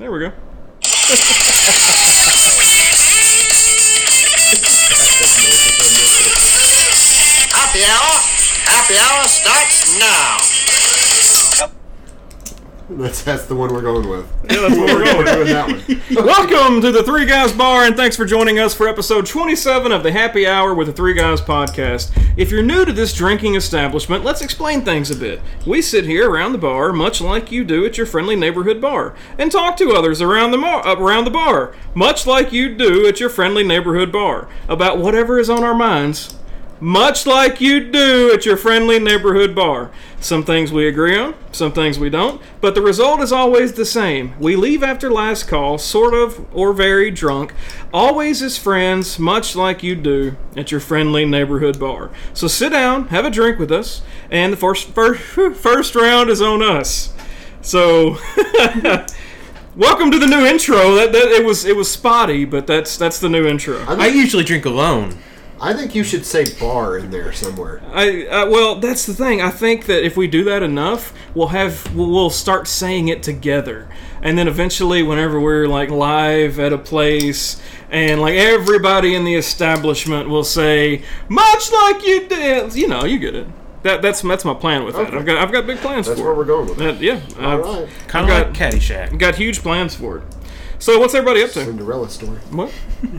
There we go. Happy hour. Happy hour starts now. That's that's the one we're going with. Yeah, that's what we're going We're with. doing that one. Welcome to the Three Guys Bar, and thanks for joining us for episode 27 of the Happy Hour with the Three Guys podcast. If you're new to this drinking establishment, let's explain things a bit. We sit here around the bar, much like you do at your friendly neighborhood bar, and talk to others around the mar- uh, around the bar, much like you do at your friendly neighborhood bar, about whatever is on our minds. Much like you do at your friendly neighborhood bar. Some things we agree on, some things we don't, but the result is always the same. We leave after last call, sort of or very drunk, always as friends, much like you do at your friendly neighborhood bar. So sit down, have a drink with us, and the first, first, first round is on us. So. Welcome to the new intro. That, that it was it was spotty, but that's that's the new intro. I usually drink alone. I think you should say bar in there somewhere. I uh, well, that's the thing. I think that if we do that enough, we'll have we'll, we'll start saying it together, and then eventually, whenever we're like live at a place, and like everybody in the establishment will say, "Much like you did," you know, you get it. That that's that's my plan with that. I've got I've got big plans That's for That's where it. we're going with it. Uh, yeah, All I've right. Kind of got- like Caddyshack. got huge plans for it. So what's everybody up to? Cinderella story. What?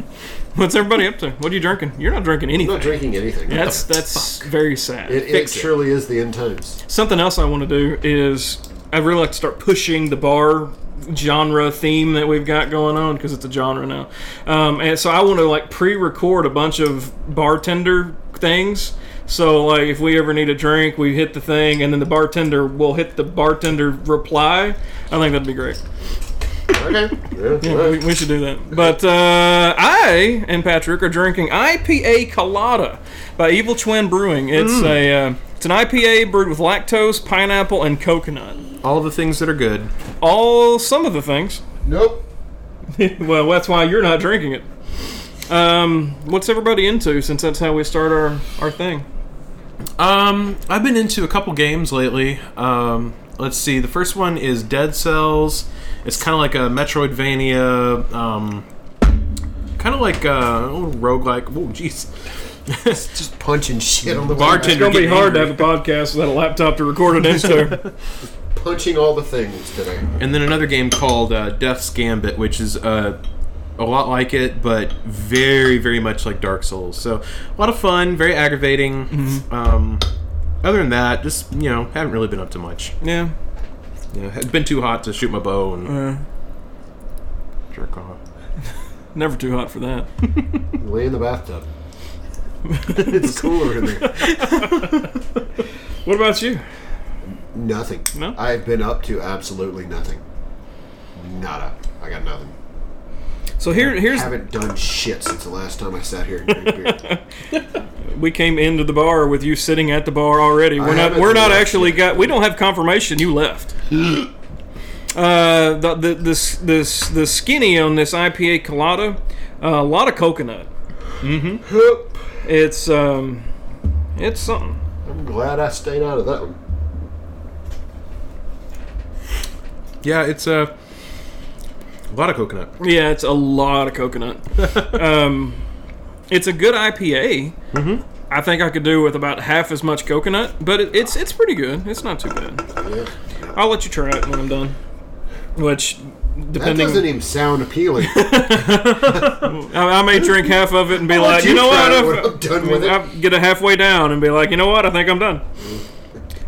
What's everybody up to? What are you drinking? You're not drinking I'm anything. not drinking anything. That's that's very sad. it, it truly is the end times. Something else I want to do is I'd really like to start pushing the bar genre theme that we've got going on because it's a genre now. Um, and so I want to like pre-record a bunch of bartender things. So like if we ever need a drink, we hit the thing, and then the bartender will hit the bartender reply. I think that'd be great. Okay. Yeah, Yeah, all we, we should do that. But uh, I and Patrick are drinking IPA Colada by Evil Twin Brewing. It's a uh, it's an IPA brewed with lactose, pineapple, and coconut. All the things that are good. All some of the things. Nope. well, that's why you're not drinking it. Um, what's everybody into? Since that's how we start our our thing. Um, I've been into a couple games lately. Um, let's see. The first one is Dead Cells. It's kind of like a Metroidvania. Um, kind of like a oh, roguelike. Oh, jeez. Just punching shit on the Bartender It's gonna be getting hard to have a podcast without a laptop to record it into. Punching all the things today. And then another game called uh, Death's Gambit, which is uh, a lot like it, but very, very much like Dark Souls. So a lot of fun, very aggravating. Um, other than that, just you know, haven't really been up to much. yeah. You know, it's been too hot to shoot my bow and Uh, jerk off. never too hot for that. Lay in the bathtub. it's cooler in there. What about you? Nothing. No? I've been up to absolutely nothing. Nada. I got nothing. So here here's I haven't done shit since the last time I sat here and drank beer. we came into the bar with you sitting at the bar already. We're not haven't we're not actually yet. got we don't have confirmation you left. uh, the, the this this the skinny on this IPA colada, uh, a lot of coconut. Hup. It's um, it's something. I'm glad I stayed out of that one. Yeah, it's uh, a lot of coconut. Yeah, it's a lot of coconut. um, it's a good IPA. Mm-hmm. I think I could do with about half as much coconut, but it, it's it's pretty good. It's not too bad. Yeah. I'll let you try it when I'm done. Which, That doesn't even sound appealing. I, I may drink half of it and be I'll like, you you know what? I've- I'm done with it." I'll get it halfway down and be like, you know what? I think I'm done.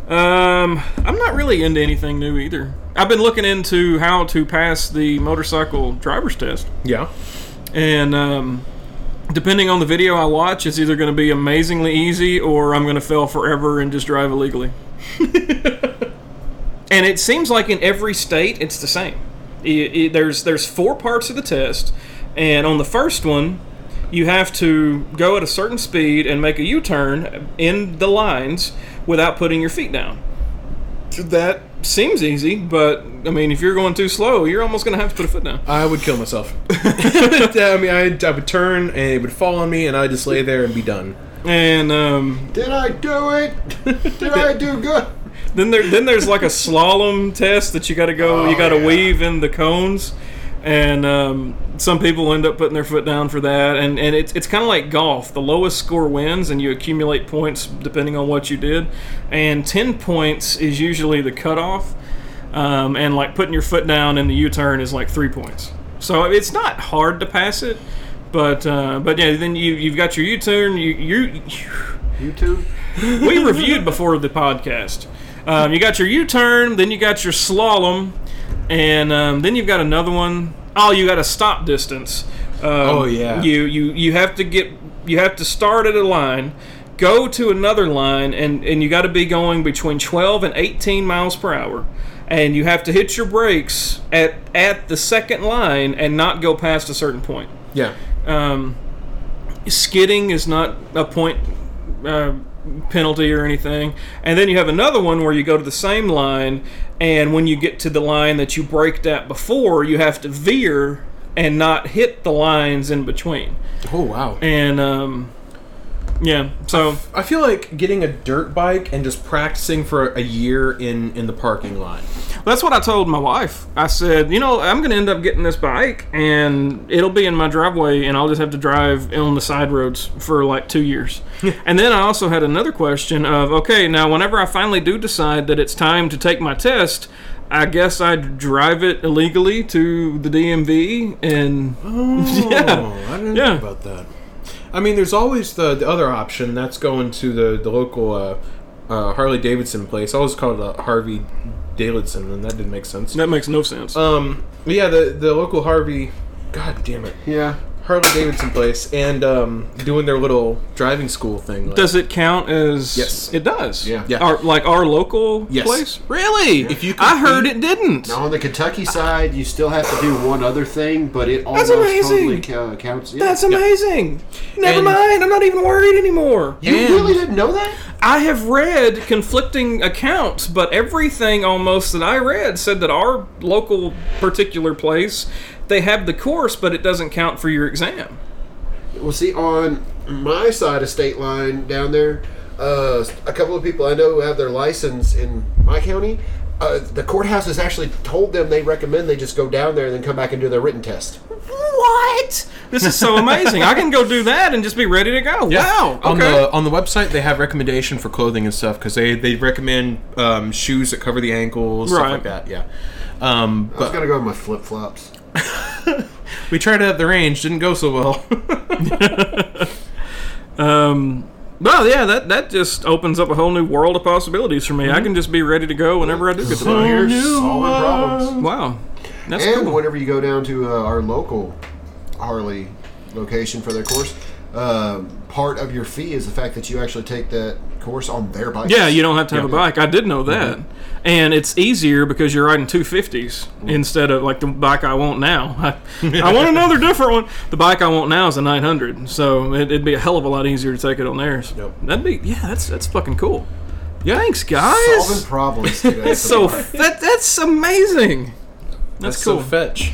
Um, I'm not really into anything new either. I've been looking into how to pass the motorcycle driver's test, Yeah. and um, depending on the video I watch, it's either going to be amazingly easy or I'm going to fail forever and just drive illegally. and it seems like in every state it's the same. I- I- there's there's four parts of the test, and on the first one, you have to go at a certain speed and make a U-turn in the lines without putting your feet down. That seems easy, but I mean, if you're going too slow, you're almost going to have to put a foot down. I would kill myself. I mean, I, I would turn and it would fall on me, and I'd just lay there and be done. And um, Did I do it? Did I do good? then there then there's like a slalom test that you got to go. you Oh, got to yeah. weave in the cones, and um, some people end up putting their foot down for that. And and it's it's kind of like golf. The lowest score wins, and you accumulate points depending on what you did. And ten points is usually the cutoff. Um, and like putting your foot down in the U-turn is like three points. So it's not hard to pass it, but uh, but yeah, then you you've got your U-turn. You you YouTube. we reviewed before the podcast. Um, you got your U-turn, then you got your slalom, and um, then you've got another one. Oh, you got a stop distance. Um, Oh, yeah. You you you have to get you have to start at a line, go to another line, and and you got to be going between 12 and 18 miles per hour. And you have to hit your brakes at at the second line and not go past a certain point Yeah. um, skidding is not a point uh, penalty or anything. And then you have another one where you go to the same line, and when you get to the line that you braked at before, you have to veer and not hit the lines in between. Oh wow. And um, yeah, so I feel like getting a dirt bike and just practicing for a year in in the parking lot. That's what I told my wife. I said, you know, I'm going to end up getting this bike and it'll be in my driveway and I'll just have to drive on the side roads for like two years. and then I also had another question of, okay, now whenever I finally do decide that it's time to take my test, I guess I'd drive it illegally to the DMV and Oh, Yeah. I didn't Yeah. know about that. I mean, there's always the, the other option. That's going to the the local uh, uh, Harley Davidson place. I always called it Harvey Davidson, and that didn't make sense. that makes no sense. Um, yeah, the the local Harvey. God damn it, Yeah. Harley Davidson place, and um, doing their little driving school thing. like- does it count as? Yes. it does. Yeah. Yeah. Our, like our local Yes. place. Really? If you I heard compete- it didn't. Now on the Kentucky side, you still have to do one other thing, but it almost totally ca- counts. Yeah. That's amazing. Never And- mind. I'm not even worried anymore. you and- really didn't know that? I have read conflicting accounts, but everything almost that I read said that our local particular place they have the course, but it doesn't count for your exam. Well, see, on my side of state line down there, uh, a couple of people I know who have their license in my county. Uh, the courthouse has actually told them they recommend they just go down there and then come back and do their written test. What? This is so amazing. I can go do that and just be ready to go. Wow. On Okay. the on the website, they have recommendation for clothing and stuff because they they recommend um, shoes that cover the ankles, stuff like that. Yeah. Um, I was gonna go with my flip flops. we tried it at the range, didn't go so well. Um, well, yeah, that that just opens up a whole new world of possibilities for me. Mm-hmm. I can just be ready to go whenever I do get to So the here's solving problems. Wow, that's and cool. whenever you go down to uh, our local Harley location for their course, um, part of your fee is the fact that you actually take that course on their bike. Yeah, you don't have to have a bike. I did know that. And it's easier because you're riding 250s instead of like the bike I want now. I, I want another different one. The bike I want now is a 900, so it, it'd be a hell of a lot easier to take it on theirs. Yep. That'd be yeah, that's that's fucking cool. Thanks, guys. Solving problems today. That's so that that's amazing. That's, That's cool. so fetch.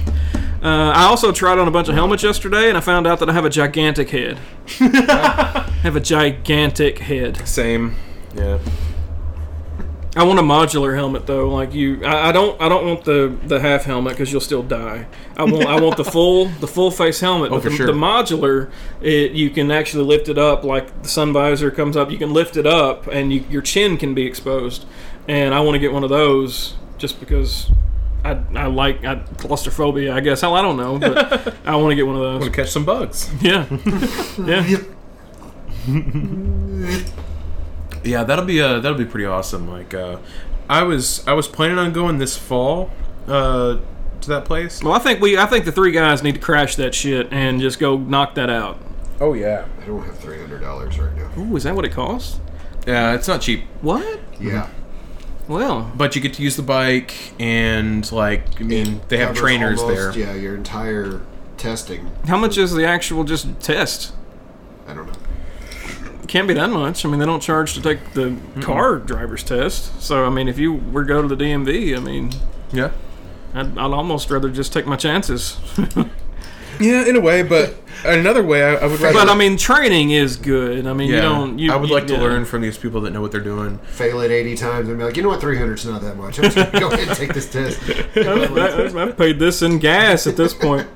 Uh, I also tried on a bunch of helmets yesterday, and I found out that I have a gigantic head. I have a gigantic head. Same. Yeah. I want a modular helmet though. Like you, I, I don't. I don't want the the half helmet because you'll still die. I want. I want the full the full face helmet. Oh, but for the, sure. the modular, it you can actually lift it up. Like the sun visor comes up, you can lift it up, and you, your chin can be exposed. And I want to get one of those just because. I, I like I, claustrophobia, I guess. Hell, I don't know, but I want to get one of those. Want those. to catch some bugs? Yeah, yeah. Yeah, that'll be uh that'll be pretty awesome. Like, uh, I was I was planning on going this fall uh, to that place. Well, I think we, I think the three guys need to crash that shit and just go knock that out. Oh yeah. I don't have three hundred dollars right now. Ooh, is that what it costs? Yeah, it's not cheap, What? Yeah. Well, but you get to use the bike and like I mean they have Covers trainers almost, there. Yeah, your entire testing. how much is the actual just test? I don't know. Can't be that much. I mean, they don't charge to take the car driver's test. So, I mean, if you were to go to the DMV, I mean, Yeah. I'd, I'd almost rather just take my chances. Yeah, in a way, but another way, I, I would rather. But I mean, training is good. I mean, yeah, you don't. You, I would you- like to yeah. learn from these people that know what they're doing. Fail it 80 times and be like, you know what, 300's not that much. I'm just going to go ahead and take this test. I- I've paid this in gas at this point.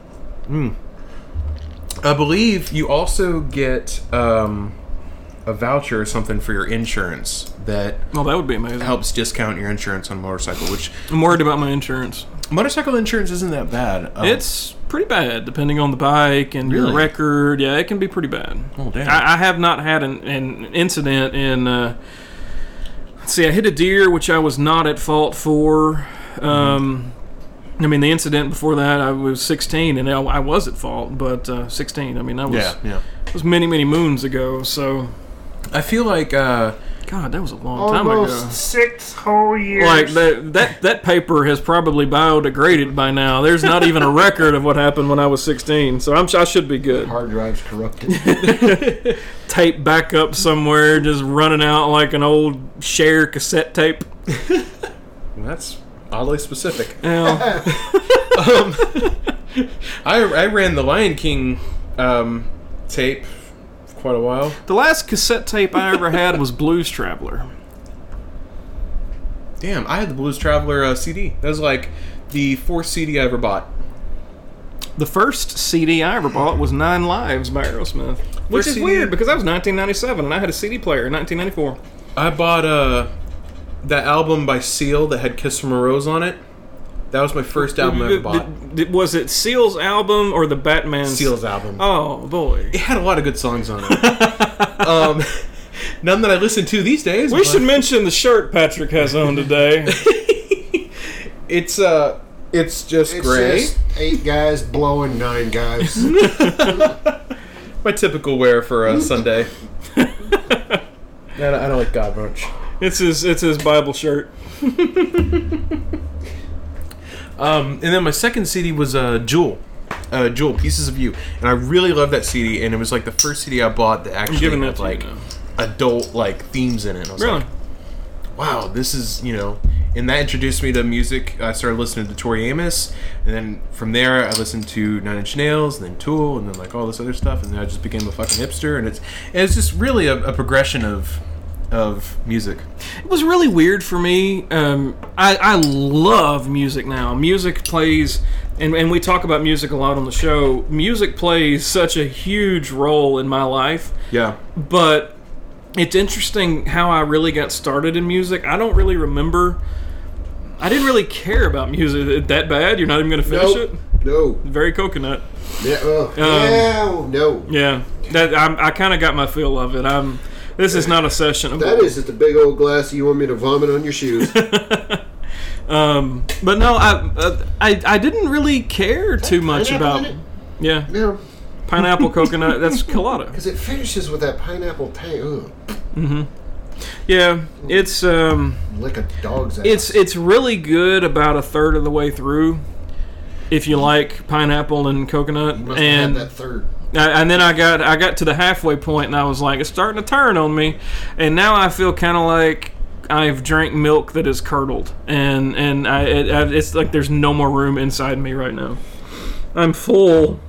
I believe you also get um, a voucher or something for your insurance that Well, that would be amazing. helps discount your insurance on motorcycle. Which I'm worried about my insurance. motorcycle insurance isn't that bad. Um, It's pretty bad, depending on the bike and your record. Yeah, it can be pretty bad. Oh, damn. I, I have not had an, an incident in. Uh, let's see, I hit a deer, which I was not at fault for. Um, I mean, the incident before that, I was 16, and I, I was at fault, but uh, 16. I mean, that was yeah, yeah. was many, many moons ago. So, I feel like uh, God, that was a long time ago. Almost six whole years. Like that, that that paper has probably biodegraded by now. There's not even a record of what happened when I was 16, so I'm I should be good. Hard drive's corrupted. Tape back up somewhere, just running out like an old Cher cassette tape. that's oddly specific. Yeah. I, I ran the Lion King um, tape for quite a while. the last cassette tape I ever had was Blues Traveler. Damn, I had the Blues Traveler uh, CD. That was like the fourth CD I ever bought. The first CD I ever bought was Nine Lives by Aerosmith, which First is CD? weird because that was 1997 and I had a CD player in 1994. I bought uh, that album by Seal that had "Kiss from a Rose" on it. That was my first album I ever bought. Did- did- was it Seal's album or the Batman? Seal's album. Oh boy. It had a lot of good songs on it. um, none that I listen to these days. We but should mention the shirt Patrick has on today. It's uh, it's just It's gray. just eight guys blowing nine guys. My typical wear for a Sunday. I don't, I don't like God much. it's his it's his Bible shirt. Um, and then my second CD was uh, Jewel. Uh, Jewel, Pieces of You, and I really love that CD. And it was like the first CD I bought that actually giving had that to you like now. adult like themes in it. And I was Really? like, wow, this is you know. And that introduced me to music. I started listening to Tori Amos, and then from there I listened to Nine Inch Nails, and then Tool, and then like all this other stuff, and then I just became a fucking hipster. And it's it's just really a, a progression of of music. It was really weird for me. Um, I, I love music now. Music plays, and, and we talk about music a lot on the show. Music plays such a huge role in my life, Yeah. but it's interesting how I really got started in music. I don't really remember. I didn't really care about music that bad. You're not even going to finish nope. it. No. Very coconut. Yeah, oh, Um, yeah, no. Yeah, that I'm, I kind of got my feel of it. I'm. This is not a session. of That is just a big old glass you want me to vomit on your shoes. Um, but no, I, uh, I I didn't really care too much about. Yeah, no, pineapple coconut. That's colada. because it finishes with that pineapple tang. Ugh, Yeah, it's um, lick a dog's ass. it's it's really good about a third of the way through. If you like pineapple and coconut, and that third. I, and then I got I got to the halfway point and I was like, it's starting to turn on me, and now I feel kind of like I've drank milk that is curdled, and and I, it, I it's like there's no more room inside me right now. I'm full.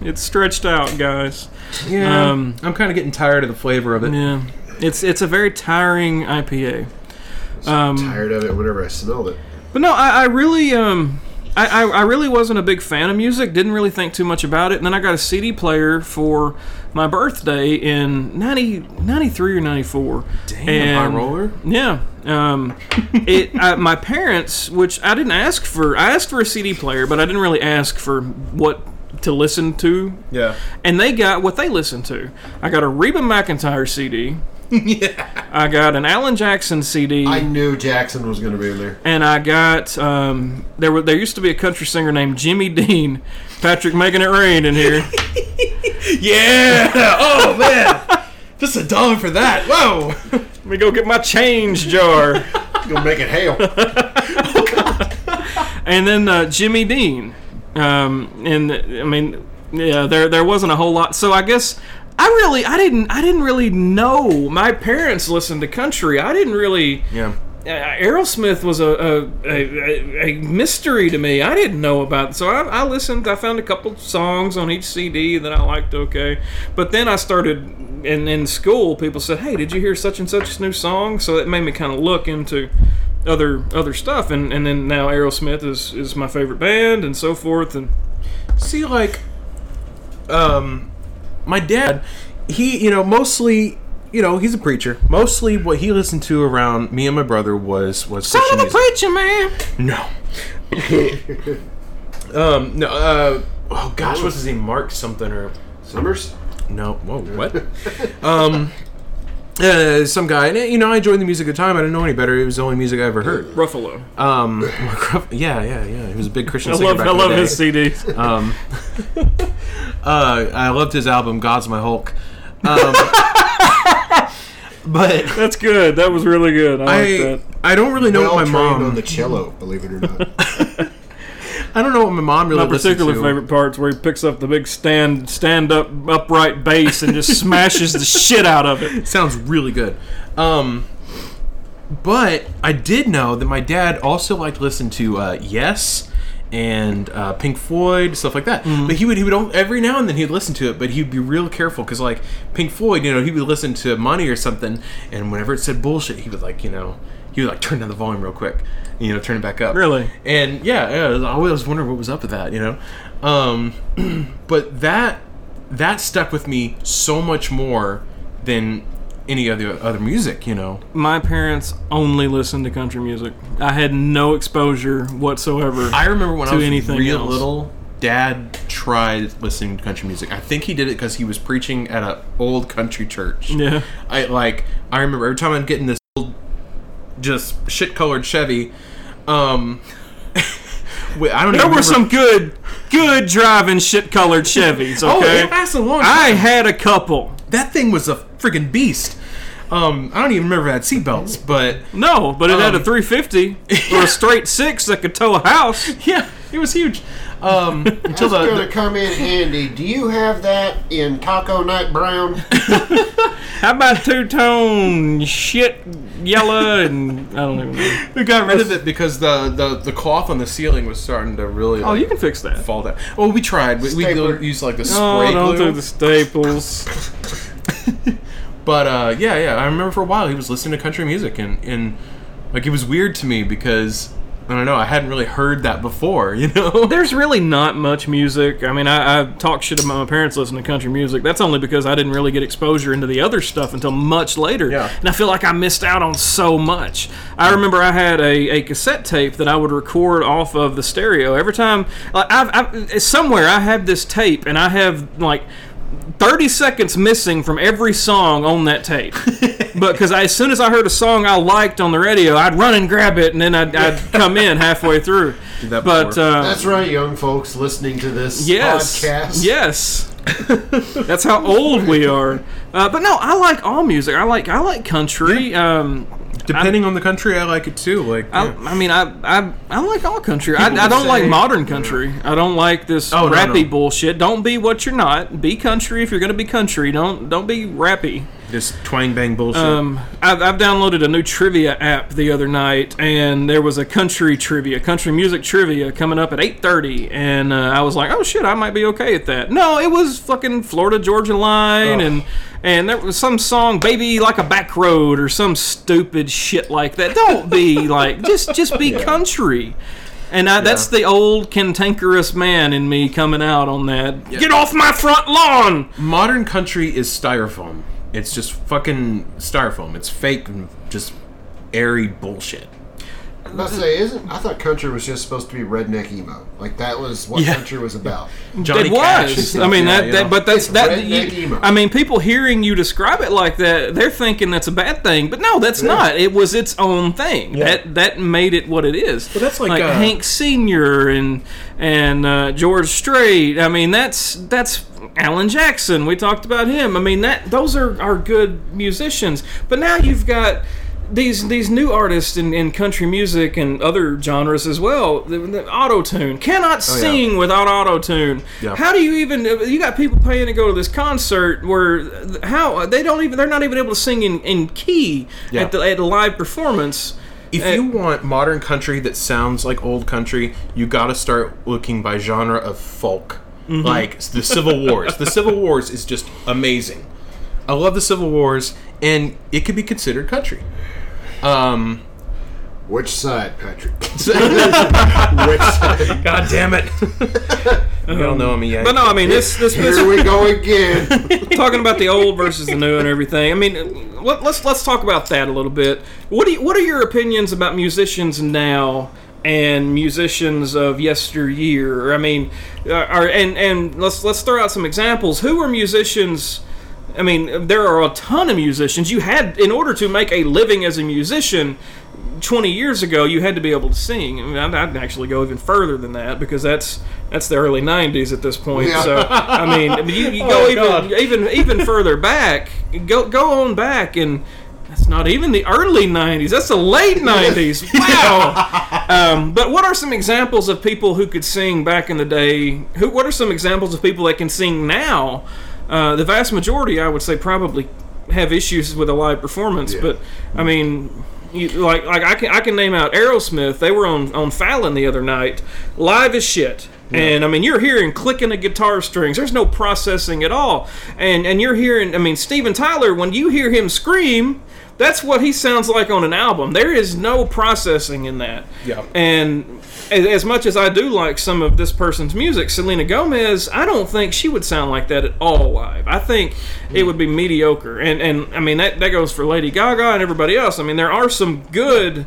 It's stretched out, guys. Yeah. Um, I'm kind of getting tired of the flavor of it. Yeah, it's it's a very tiring IPA. Um, Tired of it whenever I smelled it. But no, I, I really um I, I, I really wasn't a big fan of music, didn't really think too much about it. And then I got a CD player for my birthday in 90, 93 or 94. Damn, and, high roller. Yeah. Um, it I, my parents, which I didn't ask for, I asked for a CD player, but I didn't really ask for what to listen to. Yeah. And they got what they listened to. I got a Reba McEntire CD. yeah. I got an Alan Jackson CD. I knew Jackson was going to be in there. and I got um, there were there used to be a country singer named Jimmy Dean. Patrick making it rain in here. Yeah. Oh man. Just a dollar for that. Whoa. Let me go get my change jar. Gonna make it hail. oh God. and then uh, Jimmy Dean. Um, and I mean, yeah, there there wasn't a whole lot. So I guess I really I didn't I didn't really know. My parents listened to country. I didn't really. Yeah. Aerosmith was a a, a a mystery to me. I didn't know about it. So I, I listened. I found a couple songs on each CD that I liked okay. But then I started and in school. People said, hey, did you hear such and such new song? So it made me kind of look into other other stuff. And, and then now Aerosmith is, is my favorite band and so forth. And See, like, um, my dad, he, you know, mostly, you know, he's a preacher. Mostly, what he listened to around me and my brother was was Son Christian of a music. preacher man. No. um, no. Uh, oh gosh, what's his name? Mark something or Summers. no? Whoa, what? um, uh, some guy. And you know, I enjoyed the music at the time. I didn't know any better. It was the only music I ever heard. Ruffalo. Um, yeah, yeah, yeah. He was a big Christian I singer love back I in the love day. his CDs. Um, uh, I loved his album "God's My Hulk," um, but That's good. That was really good. I like I that. I don't really know Well what my trained mom. on the cello, believe it or not. I don't know what my mom really My particular favorite part's where he picks up the big stand stand up upright bass and just smashes the shit out of it. Sounds really good. Um, but I did know that my dad also liked to listen to uh, Yes and uh, Pink Floyd stuff like that. Mm-hmm. But he would he would every now and then he'd listen to it, but he'd be real careful because like Pink Floyd, you know, he would listen to Money or something, and whenever it said bullshit, he would like you know he would like turn down the volume real quick, and, you know, turn it back up. Really? And yeah, yeah, I always wondered what was up with that, you know. Um, but that that stuck with me so much more than any other other music, you know. My parents only listened to country music. I had no exposure whatsoever. I remember when I was anything real else. little, Dad tried listening to country music. I think he did it because he was preaching at an old country church. yeah. I like. I remember every time I'd get in this just shit colored Chevy. Um, I don't. There were remember- some good good driving shit colored Chevys, Oh, okay? it lasted a long I had a couple. that thing was a freaking beast. Um, I don't even remember if it had seatbelts, but No, but it had a Um, 350 or a straight six that could tow a house. yeah, it was huge. Um, until That's the, going to the come in handy. Do you have that in Taco Night Brown? How about two tone shit yellow and I don't even know. we got rid of it because the, the the cloth on the ceiling was starting to really. Oh, like, you can fix that. fall down. Well, we tried. We, we Stapler. used like the spray Oh, don't glue. do the staples. But uh, yeah, yeah, I remember for a while he was listening to country music, and and like it was weird to me because I don't know, I hadn't really heard that before, you know. There's really not much music. I mean, I, I talk shit about my parents listening to country music. That's only because I didn't really get exposure into the other stuff until much later. Yeah. And I feel like I missed out on so much. I remember I had a, a cassette tape that I would record off of the stereo every time. Like I've, I've somewhere I have this tape, and I have like. 30 seconds missing from every song on that tape. but because as soon as I heard a song I liked on the radio, I'd run and grab it, and then I'd, I'd come in halfway through. That but uh, That's right, young folks listening to this yes, podcast. yes, that's how old we are. Uh, but no, I like all music. I like I like country. Um, Depending on the country, I like it too. Like, I, yeah. I mean, I, I I like all country. I, People I don't like modern country. I don't like this Oh, no, rappy no. bullshit. Don't be what you're not. Be country if you're gonna be country. Don't don't be rappy. This twang bang bullshit. Um, I've, I've downloaded a new trivia app the other night, and there was a country trivia, country music trivia coming up at 8:30, and uh, I was like, oh shit, I might be okay at that. No, it was fucking Florida Georgia Line, and and there was some song, "Baby Like a Back Road" or some stupid shit like that. Don't be like, just just be country. And I, that's the old cantankerous man in me coming out on that. Get off my front lawn! Modern country is styrofoam. It's just fucking styrofoam. It's fake and just airy bullshit. I'm about to say, isn't I thought country was just supposed to be redneck emo. Like that was what Yeah. country was about. Johnny it Cash and was. stuff, I mean yeah, that, you that but that's that. Redneck you- emo. I mean, people hearing you describe it like that, they're thinking that's a bad thing. But no, that's not. It was its own thing. That that made it what it is. But that's like, uh, Hank Senior and and uh, George Strait. I mean, that's that's Alan Jackson. We talked about him. I mean, that those are are good musicians. But now you've got these these new artists in, in country music and other genres as well. The, the auto tune cannot sing without auto tune. Yeah. How do you even? You got people paying to go to this concert where how they don't even they're not even able to sing in, in key Yeah. at the at a live performance. If you want modern country that sounds like old country, you got to start looking by genre of folk, Mm-hmm. like the Civil Wars. the Civil Wars is just amazing. I love the Civil Wars, and it could be considered country. Um, Which side, Patrick? Which side? God damn it! you don't know me yet. But no, I mean this this, this Here we go again. talking about the old versus the new and everything. I mean, let, let's let's talk about that a little bit. What do you, what are your opinions about musicians now and musicians of yesteryear? I mean, uh, are and and let's let's throw out some examples. Who are musicians? I mean, there are a ton of musicians. You had in order to make a living as a musician. 20 years ago, you had to be able to sing. I mean, I'd, I'd actually go even further than that because that's that's the early 90s at this point. Yeah. So, I mean, you, you go Oh, even even even further back. Go go on back, and that's not even the early '90s. That's the late '90s. Wow. um, but what are some examples of people who could sing back in the day? Who? What are some examples of people that can sing now? Uh, the vast majority, I would say, probably have issues with a live performance. But I mean. You, like, like I can I can name out Aerosmith. They were on on Fallon the other night, live as shit. And I mean, you're hearing clicking of guitar strings. There's no processing at all. And and you're hearing. I mean, Steven Tyler. When you hear him scream, that's what he sounds like on an album. There is no processing in that. Yeah. And as, much as I do like some of this person's music, Selena Gomez, I don't think she would sound like that at all live. I think it would be mediocre. And and I mean that that goes for Lady Gaga and everybody else. I mean, there are some good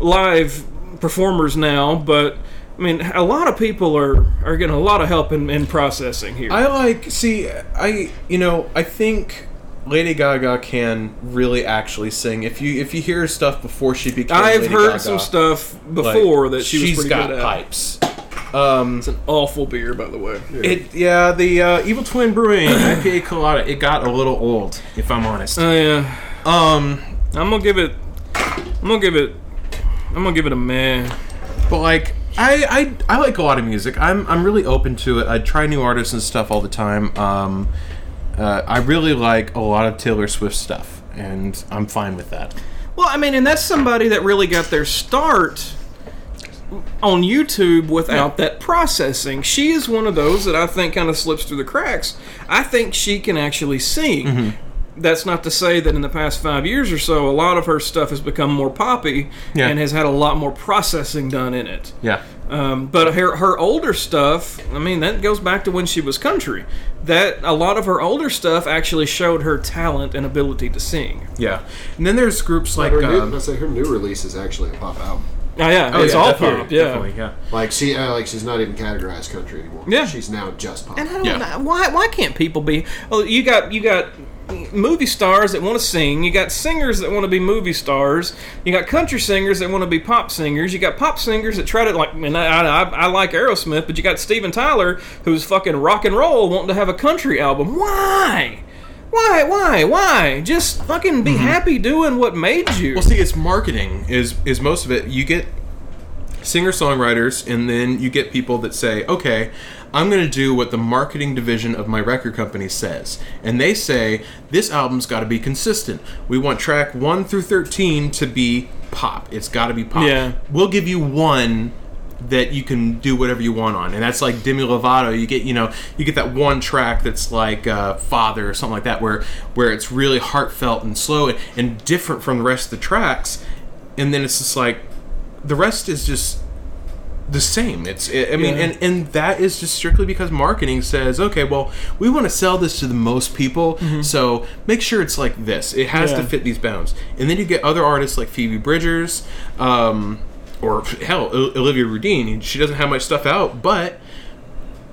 live performers now, but I mean, a lot of people are, are getting a lot of help in, in processing here. I like see I you know I think Lady Gaga can really actually sing. If you if you hear stuff before she became I've Lady heard Gaga, some stuff like, before that she was pretty got good at. pipes. Um, It's an awful beer, by the way. it yeah the uh, Evil Twin Brewing IPA Colada it got a little old if I'm honest. Oh yeah, Um, I'm gonna give it. I'm gonna give it. I'm gonna give it a meh. but like I, I I like a lot of music. I'm I'm really open to it. I try new artists and stuff all the time. Um, uh, I really like a lot of Taylor Swift stuff, and I'm fine with that. Well, I mean, and that's somebody that really got their start on YouTube without that processing. She is one of those that I think kind of slips through the cracks. I think she can actually sing. Mm-hmm. That's not to say that in the past five years or so, a lot of her stuff has become more poppy Yeah. and has had a lot more processing done in it. Yeah. Um, but her her older stuff, I mean, that goes back to when she was country. That a lot of her older stuff actually showed her talent and ability to sing. Yeah, and then there's groups like her, new, um, let's say her new release is actually a pop album. Oh yeah, oh, it's yeah, all definitely, pop. Yeah. definitely, yeah. Like she, uh, like she's not even categorized country anymore. Yeah. she's now just pop. And I don't Yeah. know why. Why can't people be? Oh, you got you got movie stars that want to sing. You got singers that want to be movie stars. You got country singers that want to be pop singers. You got pop singers that try to like. And I, I, I like Aerosmith, but you got Steven Tyler who's fucking rock and roll wanting to have a country album. Why? Why? Why? Why? Just fucking be mm-hmm. happy doing what made you. Well, see, it's marketing is is most of it. You get singer songwriters, and then you get people that say, "Okay, I'm going to do what the marketing division of my record company says," and they say this album's got to be consistent. We want track one through thirteen to be pop. It's got to be pop. Yeah. We'll give you one that you can do whatever you want on and that's like demi lovato you get you know you get that one track that's like uh, father or something like that where where it's really heartfelt and slow and, and different from the rest of the tracks and then it's just like the rest is just the same it's i I mean Yeah. and and that is just strictly because marketing says okay well we want to sell this to the most people so make sure it's like this it has Mm-hmm. Yeah. to fit these bounds and then you get other artists like phoebe bridgers um, or hell olivia rudine she doesn't have much stuff out but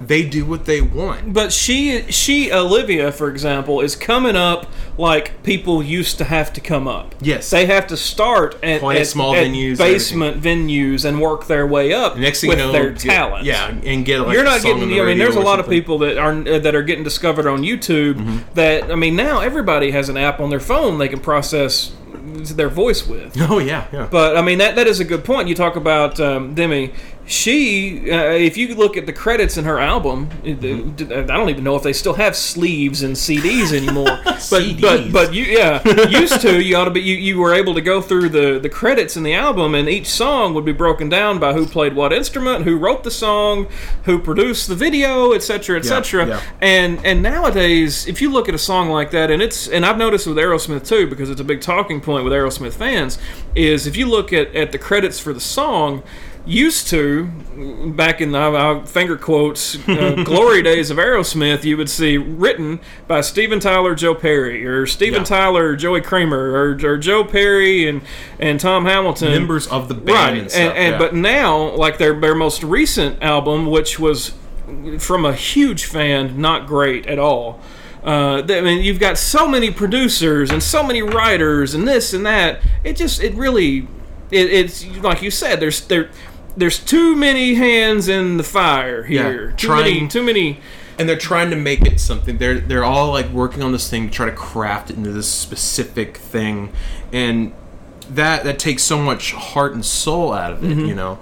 they do what they want But she, she, Olivia, for example, is coming up like people used to have to come up. Yes. they have to start at, at small at venues basement venues, and work their way up. next thing with you know their get- talent. yeah and get like You're not getting. the I mean, there's a lot of people that are uh, that are getting discovered on YouTube. Mm-hmm. That I mean, now everybody has an app on their phone they can process their voice with. oh yeah yeah But I mean that that is a good point. You talk about um, Demi. She, uh, if you look at the credits in her album, it- I don't even know if they still have sleeves and CDs anymore. but but CDs. but you yeah used to you ought to be you, you were able to go through the the credits in the album and each song would be broken down by who played what instrument, who wrote the song, who produced the video, etc. etc. yeah. And and nowadays, if you look at a song like that, and it's and I've noticed with Aerosmith too, because it's a big talking point with Aerosmith fans, is if you look at, at the credits for the song, used to back in the uh, finger quotes uh, glory days of Aerosmith, you would see written by Steven Tyler, Joe Perry, or Steven Yeah. Tyler, Joey Kramer, or, or Joe Perry and and Tom Hamilton, Members of the band right? and stuff, and, yeah. but now, like their their most recent album, which was from a huge fan, not great at all. Uh, I mean, you've got so many producers and so many writers and this and that. It just, it really, it, it's like you said. There's there, there's too many hands in the fire here. Yeah, too many, trying- too many. and they're trying to make it something. They're they're all like working on this thing to try to craft it into this specific thing, and that that takes so much heart and soul out of it. You know.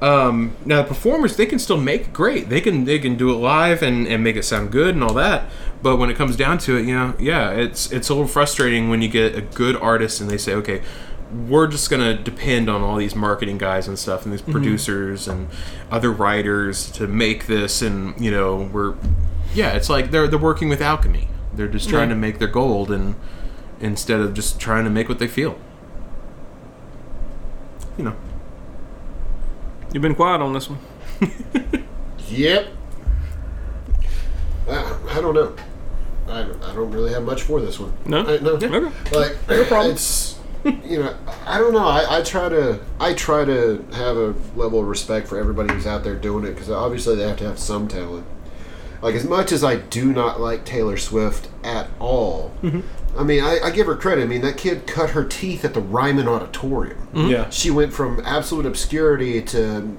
Um, now the performers they can still make great. They can they can do it live and, and make it sound good and all that. But when it comes down to it, you know, yeah, it's it's a little frustrating when you get a good artist and they say, okay, we're just gonna depend on all these marketing guys and stuff and these producers and other writers to make this and you know we're yeah it's like they're they're working with alchemy they're just trying Yeah. to make their gold and instead of just trying to make what they feel you know You've been quiet on this one. Yep. Uh, I don't know. I, I don't really have much for this one. No? I, no. Okay. Like problem. it's you know I don't know. I, I try to I try to have a level of respect for everybody who's out there doing it because obviously they have to have some talent. Like as much as I do not like Taylor Swift at all, mm-hmm. I mean I, I give her credit. I mean that kid cut her teeth at the Ryman Auditorium. Mm-hmm. yeah She went from absolute obscurity to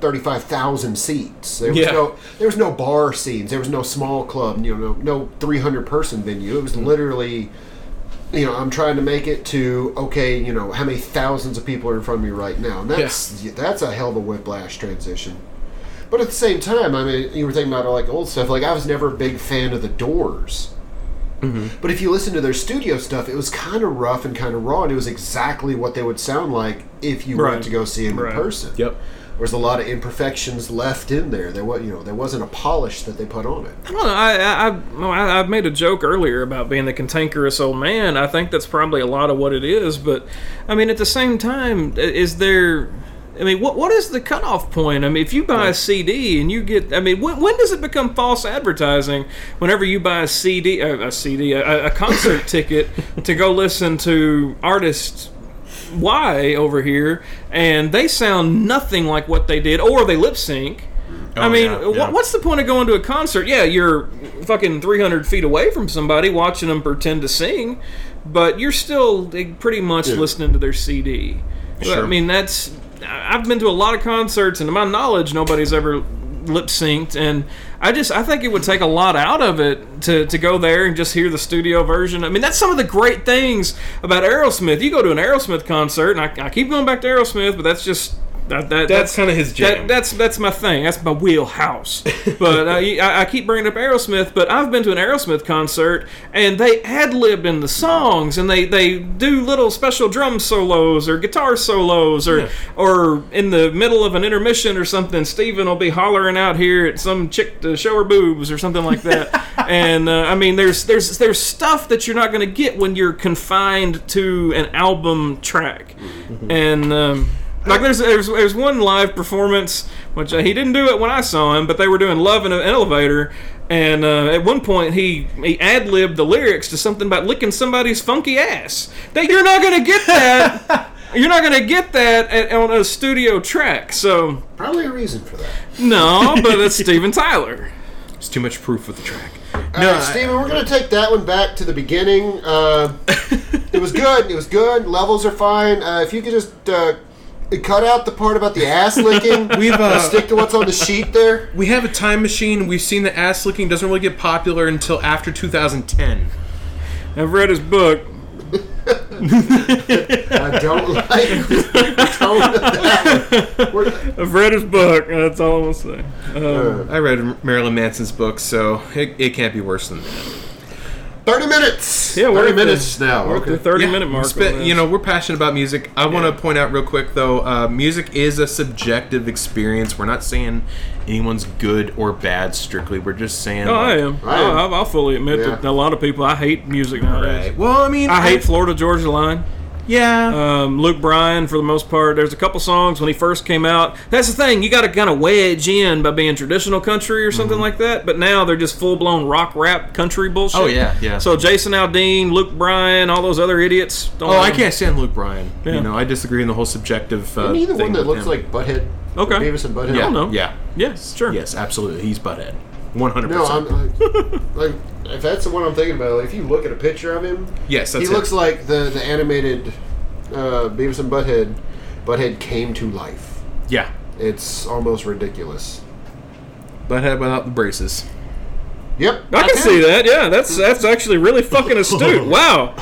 thirty-five thousand seats. There was Yeah. no, there was no bar scenes. There was no small club. You know, no, no three hundred person venue. It was mm-hmm. literally, you know, I'm trying to make it to okay. You know, how many thousands of people are in front of me right now? And that's that's a hell of a whiplash transition. But at the same time, I mean, you were thinking about like old stuff. Like I was never a big fan of the Doors. Mm-hmm. But if you listen to their studio stuff, it was kind of rough and kind of raw, and it was exactly what they would sound like if you Right. went to go see them Right. in person. Yep. There's a lot of imperfections left in there. There was, you know, there wasn't a polish that they put on it. I don't know. I, I, I, I, made a joke earlier about being the cantankerous old man. I think that's probably a lot of what it is. But, I mean, at the same time, is there. I mean, what what is the cutoff point? I mean, if you buy a CD and you get, I mean, when, when does it become false advertising? Whenever you buy a CD, uh, a CD, a, a concert ticket to go listen to artists Y over here, and they sound nothing like what they did, or they lip sync. I Oh, mean, yeah, yeah. what's the point of going to a concert? Yeah, you're fucking 300 feet away from somebody watching them pretend to sing, but you're still eh, pretty much listening to their CD. Well, I mean, that's. I've been to a lot of concerts, and to my knowledge, nobody's ever lip synced. And I just, I think it would take a lot out of it to, to go there and just hear the studio version. I mean, that's some of the great things about Aerosmith. You go to an Aerosmith concert, and I, I keep going back to Aerosmith, but that's just. That, that, That's kinda his jam. That, that's that's my thing. That's my wheelhouse. but uh, I, I keep bringing up Aerosmith. But I've been to an Aerosmith concert, and they ad lib in the songs, and they, they do little special drum solos or guitar solos, or or in the middle of an intermission or something, Steven will be hollering out here at some chick to show her boobs or something like that. and uh, I mean, there's there's there's stuff that you're not going to get when you're confined to an album track, and. Um, like there's, there's there's one live performance which uh, he didn't do it when I saw him, but they were doing "Love in an Elevator," and uh, at one point he he ad libbed the lyrics to something about licking somebody's funky ass. That you're not gonna get that. you're not gonna get that at, on a studio track. So Probably a reason for that. no, but it's Steven Tyler. it's too much proof with the track All right, Steven, we're going to take that one back to the beginning. Uh, it was good. It was good. Levels are fine. Uh, if you could just uh, cut out the part about the ass licking, We've, uh, stick to what's on the sheet there. we have a time machine we've seen the ass licking doesn't really get popular until after 2010 I've read his book. I don't like the tone of that one. I've read his book. That's all I'm gonna say. Um, uh, I read Marilyn Manson's book, so it, it can't be worse than that. Thirty minutes. yeah, we're thirty at the- minutes now. We're at the Okay. 30 Yeah, minute mark. spe- on this. you know, we're passionate about music. I want Yeah. to point out real quick, though, uh, music is a subjective experience. We're not saying anyone's good or bad strictly. We're just saying. Oh, I am. I am. I'll, I'll fully admit Yeah. that a lot of people. I hate music nowadays. Right. Well, I mean, I hate Florida Georgia Line. Yeah. Um, Luke Bryan, for the most part, there's a couple songs when he first came out. That's the thing, you got to kind of wedge in by being traditional country or something like that. But now they're just full blown rock rap country bullshit. Oh, yeah, yeah. So Jason Aldean, Luke Bryan, all those other idiots. Don't oh, I can't stand Luke Bryan. Yeah. You know, I disagree in the whole subjective. Uh, Isn't he the thing one that looks him. like Butthead? Okay. Beavis and Butthead. Yeah. don't know. Yeah. Yes, sure. Yes, absolutely. He's Butthead. One hundred No, I'm percent. like, like if that's the one I'm thinking about. Like, if you look at a picture of him, Yes, he it. looks like the the animated uh, Beavis and Butthead. Butthead came to life. Yeah. It's almost ridiculous. Butthead without the braces. Yep, I can see that. Yeah, that's that's actually really fucking astute. Wow.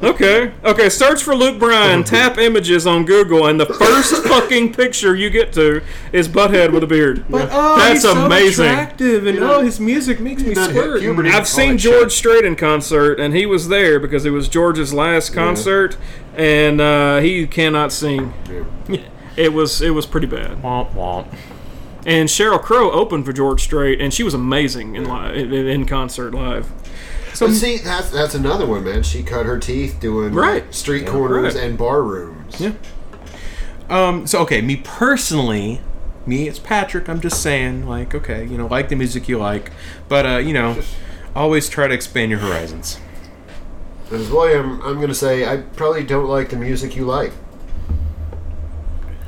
Okay. Okay. Search for Luke Bryan. Tap images on Google, and the first fucking picture you get to is Butthead with a beard. But, oh, That's he's so attractive, and You know, oh, his music makes me squirt. I've seen George Strait in concert, and he was there because it was George's last concert, and uh, he cannot sing. It was it was pretty bad. Womp womp. And Sheryl Crow opened for George Strait, and she was amazing in live in, in concert live. But see, that's that's another one, man. She cut her teeth doing Right. street corners Right. and bar rooms. Yeah. Um. So okay, me personally, me it's Patrick, I'm just saying, like, okay, you know, like the music you like, but uh, you know, always try to expand your horizons. As William, I'm gonna say I probably don't like the music you like.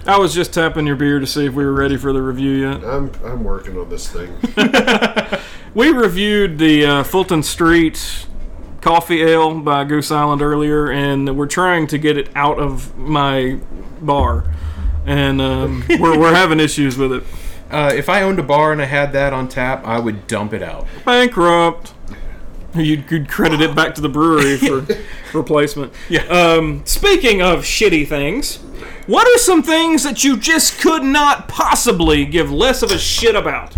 I was just tapping your beer to see if we were ready for the review yet. I'm I'm working on this thing. We reviewed the uh, Fulton Street Coffee Ale by Goose Island earlier, and we're trying to get it out of my bar, and um, we're, we're having issues with it. Uh, if I owned a bar and I had that on tap, I would dump it out. Bankrupt. You could credit it back to the brewery for replacement. Yeah. Um, speaking of shitty things, what are some things that you just could not possibly give less of a shit about?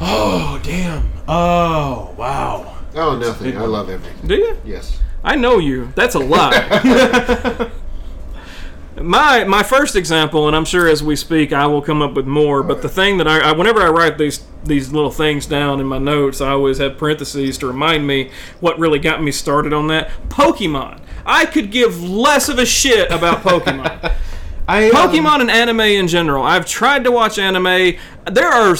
Oh damn! Oh wow! Oh, nothing. I love everything. Do you? Yes. I know you. That's a lie. my my first example, and I'm sure as we speak, I will come up with more. But the thing that I, I whenever I write these these little things down in my notes, I always have parentheses to remind me what really got me started on that. Pokemon. I could give less of a shit about Pokemon. I um, Pokemon and anime in general. I've tried to watch anime. There are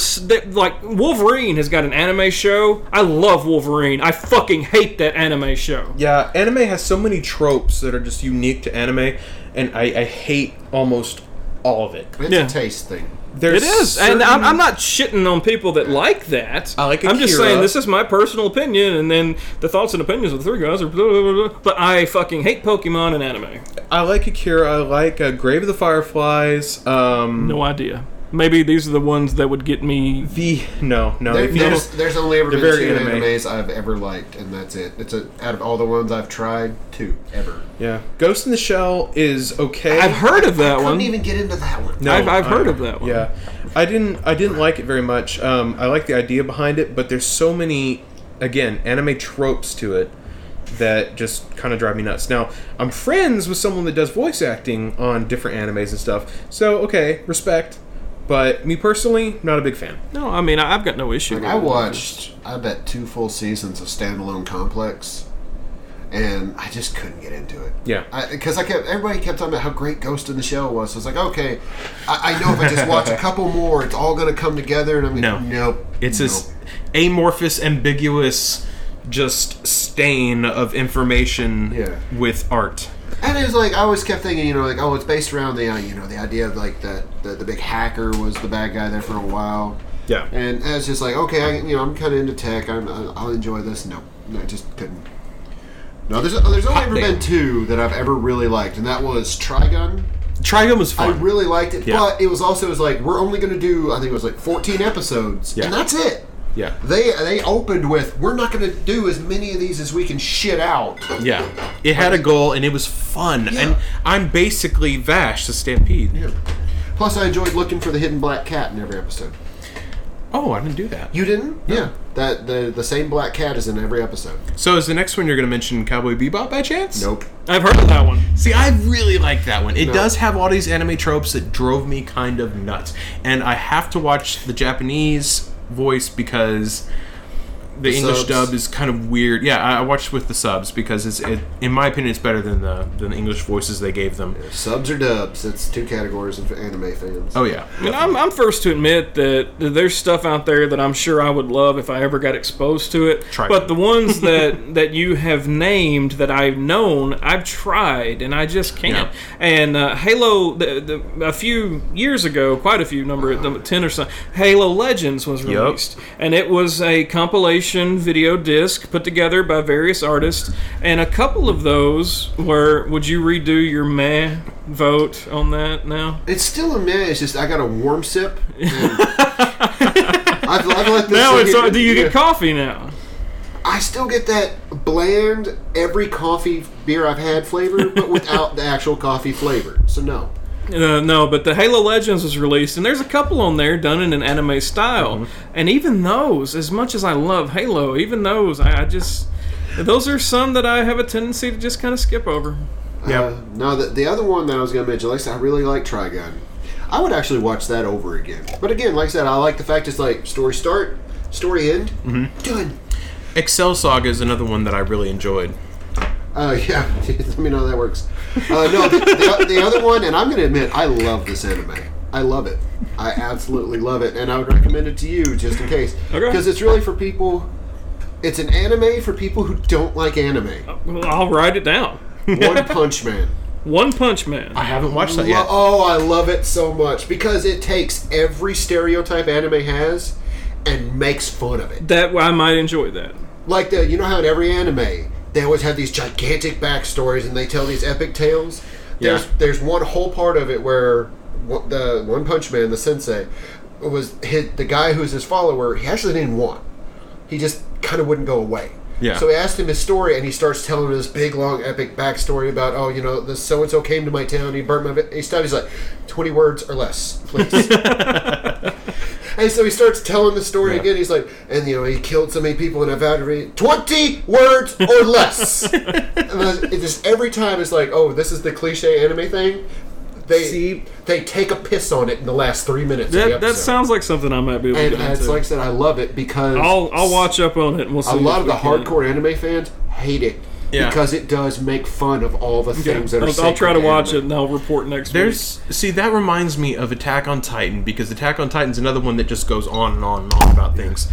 like Wolverine has got an anime show. I love Wolverine. I fucking hate that anime show. Yeah, anime has so many tropes that are just unique to anime, and I, I hate almost all of it. It's Yeah. a taste thing. There's It is, and I'm, I'm not shitting on people that like that. I like Akira. I'm just saying this is my personal opinion, and then the thoughts and opinions of the three guys are. Blah, blah, blah, blah. But I fucking hate Pokemon and anime. I like Akira. I like uh, Grave of the Fireflies. Um, No idea. Maybe these are the ones that would get me. the no, no. There, there's, there's only ever been very two anime. animes I've ever liked, and that's it. It's a out of all the ones I've tried, two ever. yeah, Ghost in the Shell is okay. I've heard of that Couldn't even get into that one. No, I've- I've I- heard of that one. Yeah, I didn't. I didn't like it very much. Um, I like the idea behind it, but there's so many, again, anime tropes to it that just kind of drive me nuts. Now, I'm friends with someone that does voice acting on different animes and stuff, so okay, respect. But me personally, not a big fan. No, I mean I- I've got no issue. Like with I it. watched, I bet two full seasons of Standalone Complex, and I just couldn't get into it. Yeah. because I, kept everybody kept talking about how great Ghost in the Shell was. So I was like, okay, I, I know if I just watch a couple more, it's all gonna come together. And I'm No. nope. It's nope. this amorphous, ambiguous, just stain of information Yeah. with art. And it was like I always kept thinking, you know, like oh, it's based around the uh, you know the idea of like that the, the big hacker was the bad guy there for a while, Yeah. and it's just like okay, I, you know, I'm kind of into tech, I'm, I'll enjoy this. No, no, I just couldn't. No, there's there's only ever been two that I've ever really liked, and that was Trigun. Trigun was fun. I really liked it, Yeah. but it was also it was like we're only going to do I think it was like 14 episodes, Yeah. and that's it. Yeah. They they opened with we're not going to do as many of these as we can shit out. Yeah, it had a goal and it was fun. Yeah. And I'm basically Vash the Stampede. Yeah. Plus, I enjoyed looking for the hidden black cat in every episode. Oh, I didn't do that. You didn't? Yeah. That the the same black cat is in every episode. So is the next one you're going to mention Cowboy Bebop by chance? Nope. I've heard of that one. See, I really like that one. It No. does have all these anime tropes that drove me kind of nuts. And I have to watch the Japanese voice because the, The English subs. dub is kind of weird. Yeah, I I watched with the subs because it's, it, in my opinion, it's better than the than the English voices they gave them. Subs or dubs? That's two categories of anime fans. Oh yeah, I mean, I'm, I'm first to admit that there's stuff out there that I'm sure I would love if I ever got exposed to it. Try but it. the ones that that you have named that I've known, I've tried and I just can't. And uh, Halo, the, the, a few years ago, quite a few number number ten or so, Halo Legends was Yup. released, and it was a compilation video disc put together by various artists, and a couple of those were. Would you redo your meh vote on that now? It's still a meh. It's just I got a warm sip. I've, I've let this Now it's do you yeah. get coffee now? I still get that bland every coffee beer I've had flavor, but without the actual coffee flavor. So no. Uh, no, but the Halo Legends was released, and there's a couple on there done in an anime style. And even those, as much as I love Halo, even those, I, I just those are some that I have a tendency to just kind of skip over. Yep. Uh, no, the, the other one that I was going to mention, like I said, I really like Trigun. I would actually watch that over again. But again, like I said, I like the fact it's like story start, story end, Mm-hmm. done. Excel Saga is another one that I really enjoyed. Uh, yeah, let me know how that works. Uh, no, the, the, the other one, and I'm going to admit, I love this anime. I love it. I absolutely love it, and I would recommend it to you just in case. Okay. Because it's really for people. It's an anime for people who don't like anime. Well, I'll write it down. One Punch Man. One Punch Man. I haven't watched that yet. oh, I love it so much because it takes every stereotype anime has and makes fun of it. That I might enjoy that. Like the, you know how in every anime they always have these gigantic backstories and they tell these epic tales. There's Yeah. there's one whole part of it where the One Punch Man, the sensei, was hit the guy who's his follower. He actually didn't want. He just kind of wouldn't go away. Yeah. So he asked him his story, and he starts telling him this big, long, epic backstory about, oh, you know, this so and so came to my town, he burnt my. vi-" He. He's like, twenty words or less, please. and so he starts telling the story Yeah. again. He's like, and you know, he killed so many people, and I vowed to read twenty words or less. and just every time it's like, oh, this is the cliche anime thing. They See- they take a piss on it in the last three minutes. That that sounds like something I might be able to And it's like I said, I love it because I'll I'll watch up on it and we'll see. a lot of the can- hardcore anime fans hate it Yeah. because it does make fun of all the Yeah, things that are. I'll, I'll try to watch it and I'll report next week. There's see that reminds me of Attack on Titan because Attack on Titan's another one that just goes on and on and on about things.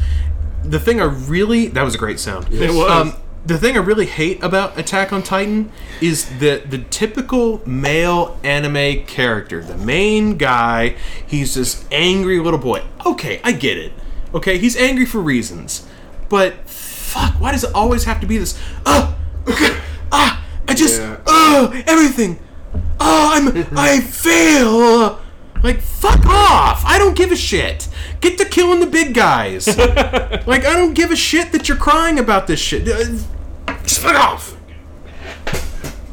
The thing I really that was a great sound. It was. Um, the thing I really hate about Attack on Titan is the the typical male anime character, the main guy. He's this angry little boy. Okay, I get it. Okay, he's angry for reasons, but fuck, why does it always have to be this? Okay, ah, I just, Yeah. oh, everything. Oh, I'm, I fail. Like, fuck off. I don't give a shit. Get to killing the big guys. like, I don't give a shit that you're crying about this shit. Uh, Just fuck off.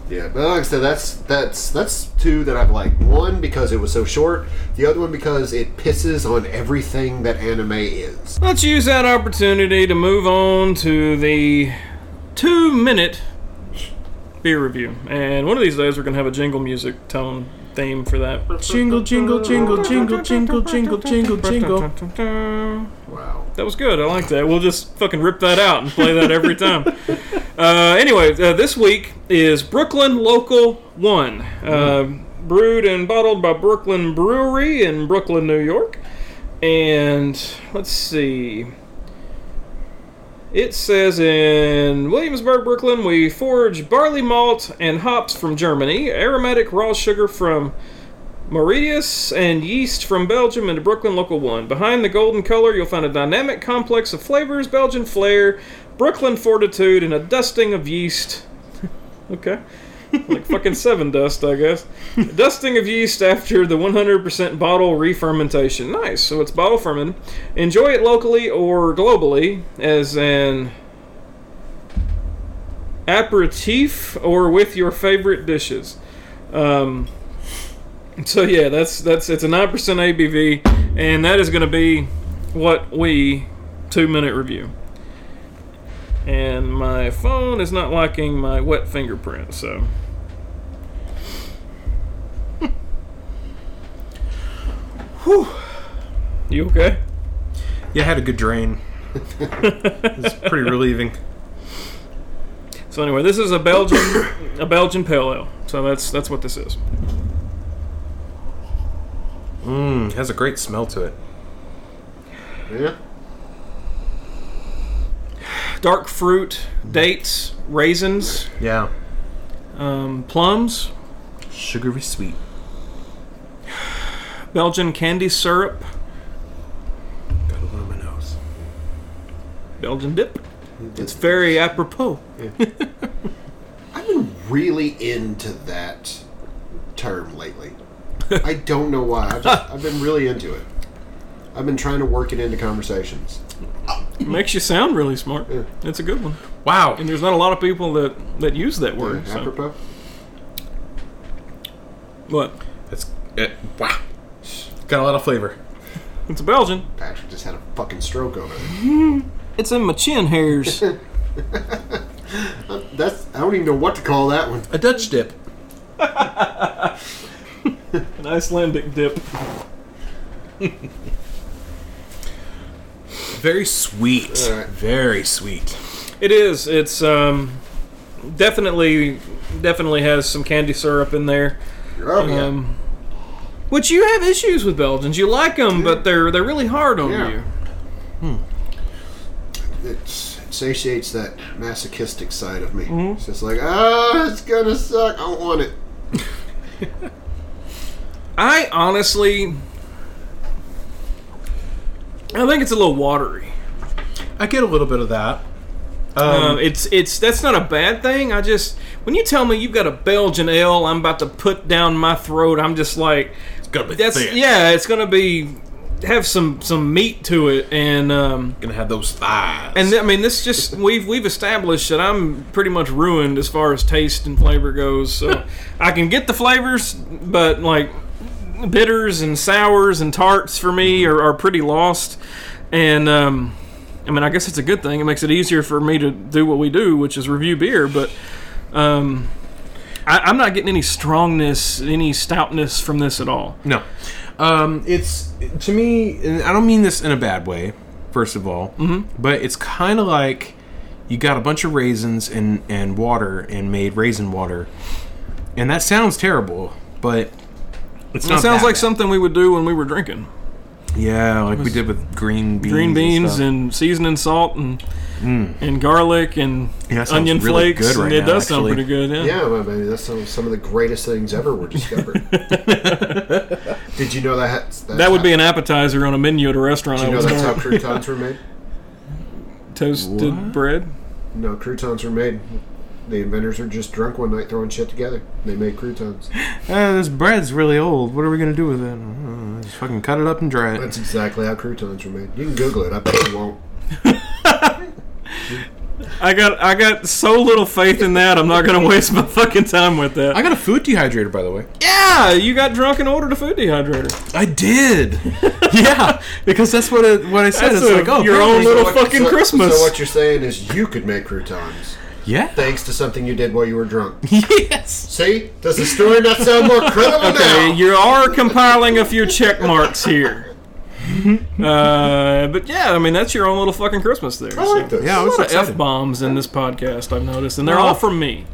Yeah, but like I said, that's that's that's two that I've liked. One because it was so short. The other one because it pisses on everything that anime is. Let's use that opportunity to move on to the two minute beer review. And one of these days we're going to have a jingle music tone theme for that. Jingle, jingle, jingle, jingle, jingle, jingle, jingle, jingle. Wow. That was good. I like that. We'll just fucking rip that out and play that every time. uh, anyway, uh, this week is Brooklyn Local 1. Uh, brewed and bottled by Brooklyn Brewery in Brooklyn, New York. And let's see. It says in Williamsburg, Brooklyn, we forge barley malt and hops from Germany, aromatic raw sugar from Mauritius and yeast from Belgium into Brooklyn Local 1. Behind the golden color, you'll find a dynamic complex of flavors, Belgian flair, Brooklyn fortitude, and a dusting of yeast. okay. Like fucking seven dust, I guess. Dusting of yeast after the 100% bottle re-fermentation. Nice. So it's bottle fermented. Enjoy it locally or globally as an aperitif or with your favorite dishes. Um, so yeah, that's that's it's a nine percent ABV, and that is going to be what we two minute review. And my phone is not liking my wet fingerprint, so. Whew. You okay? Yeah, I had a good drain. it's pretty relieving. So anyway, this is a Belgian a Belgian pale ale. So that's that's what this is. Mmm, has a great smell to it. Yeah. Dark fruit, dates, raisins, Yeah. um, plums, Sugary sweet. Belgian candy syrup, Got a little in my nose. Belgian dip. Mm-hmm. It's very apropos. I've been really into that term lately. I don't know why. I've, just, I've been really into it. I've been trying to work it into conversations. It makes you sound really smart. Yeah. It's a good one. Wow. And there's not a lot of people that that use that word. so- Apropos. What? That's it. Wow. Got a lot of flavor. It's a Belgian. Patrick just had a fucking stroke over it. It's in my chin hairs. That's I don't even know what to call that one. A Dutch dip. An Icelandic dip. Very sweet. All right. Very sweet. It is. It's um, definitely definitely has some candy syrup in there. Oh yeah. Um, which you have issues with Belgians. You like them, but they're they're really hard on Yeah. you. it satiates that masochistic side of me. Mm-hmm. It's just like, ah, it's gonna suck. I don't want it. I honestly, I think it's a little watery. I get a little bit of that. Um, Um, it's it's that's not a bad thing. I just when you tell me you've got a Belgian ale, I'm about to put down my throat. I'm just like, it's gonna be that's thick. yeah, it's gonna be have some some meat to it, and um, Gonna have those thighs. and I mean this just we've we've established that I'm pretty much ruined as far as taste and flavor goes. So I can get the flavors, but like bitters and sours and tarts for me are, are pretty lost. And um, I mean, I guess it's a good thing. It makes it easier for me to do what we do, which is review beer. But um, I, I'm not getting any strongness, any stoutness from this at all. No. Um, it's to me, and I don't mean this in a bad way. First of all, mm-hmm. but it's kind of like you got a bunch of raisins and and water and made raisin water, and that sounds terrible, but it's It sounds like bad. something we would do when we were drinking. Yeah, like we did with green beans. green beans stuff. and, seasoning salt and and garlic and Yeah, onion really flakes. good right and it now, does sound pretty good. Yeah. Yeah, well, maybe that's some, some of the greatest things ever were discovered. Did you know that? That's That would how, be an appetizer on a menu at a restaurant. Did I you know was that's how croutons were made? Toasted What? bread. No, croutons were made. The inventors were just drunk one night throwing shit together. They made croutons. Uh, this bread's really old. What are we gonna do with it? Uh, just fucking cut it up and dry it. That's exactly how croutons were made. You can Google it. I bet you won't. I got I got so little faith in that. I'm not going to waste my fucking time with that. I got a food dehydrator, by the way. yeah, you got drunk and ordered a food dehydrator. I did. yeah, because that's what it, what I said. That's it's a- like, oh, your own little what- fucking so- Christmas. So what you're saying is you could make croutons Yeah. thanks to something you did while you were drunk. yes. See? Does the story not sound more credible Okay, now? you are compiling a few check marks here. uh, but yeah, I mean that's your own little fucking Christmas there. I like this. Yeah, I a was lot of f bombs in this podcast. I've noticed, and they're No. all from me.